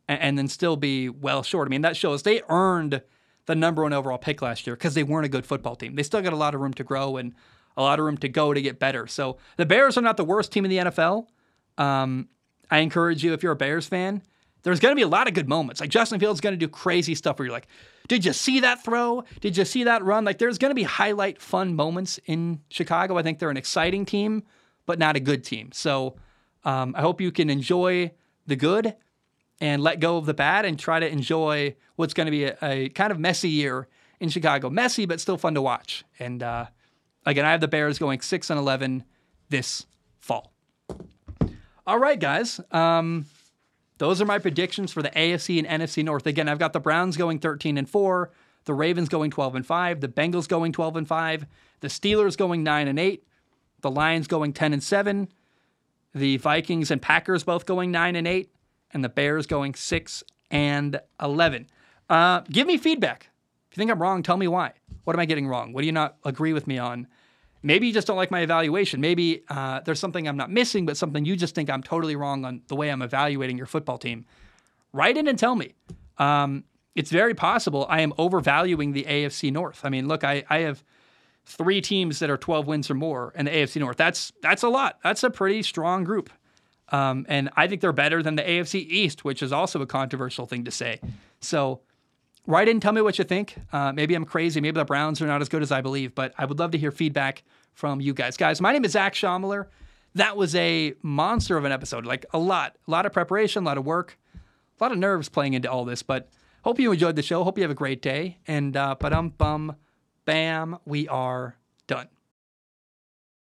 and, and then still be well short. I mean, that shows they earned the number one overall pick last year because they weren't a good football team. They still got a lot of room to grow and a lot of room to go to get better. So the Bears are not the worst team in the NFL. Um, I encourage you, if you're a Bears fan, there's going to be a lot of good moments. Like Justin Fields is going to do crazy stuff where you're like, did you see that throw? Did you see that run? Like there's going to be highlight fun moments in Chicago. I think they're an exciting team, but not a good team. So um, I hope you can enjoy the good and let go of the bad and try to enjoy what's going to be a, a kind of messy year in Chicago. Messy, but still fun to watch. And uh, again, I have the Bears going 6 and 11 this fall. All right, guys. Um, those are my predictions for the AFC and NFC North. Again, I've got the Browns going 13 and 4, the Ravens going 12 and 5, the Bengals going 12 and 5, the Steelers going 9 and 8, the Lions going 10 and 7, the Vikings and Packers both going 9 and 8, and the Bears going 6 and 11. Uh, give me feedback. If you think I'm wrong, tell me why. What am I getting wrong? What do you not agree with me on? Maybe you just don't like my evaluation. Maybe uh, there's something I'm not missing, but something you just think I'm totally wrong on the way I'm evaluating your football team. Write in and tell me. Um, it's very possible I am overvaluing the AFC North. I mean, look, I, I have three teams that are 12 wins or more in the AFC North. That's that's a lot. That's a pretty strong group. Um, and I think they're better than the AFC East, which is also a controversial thing to say. So write in, tell me what you think. Uh, maybe I'm crazy. Maybe the Browns are not as good as I believe, but I would love to hear feedback from you guys. Guys, my name is Zac Shomler. That was a monster of an episode, like a lot, a lot of preparation, a lot of work, a lot of nerves playing into all this, but hope you enjoyed the show. Hope you have a great day. And uh, but um bum, bam, we are done.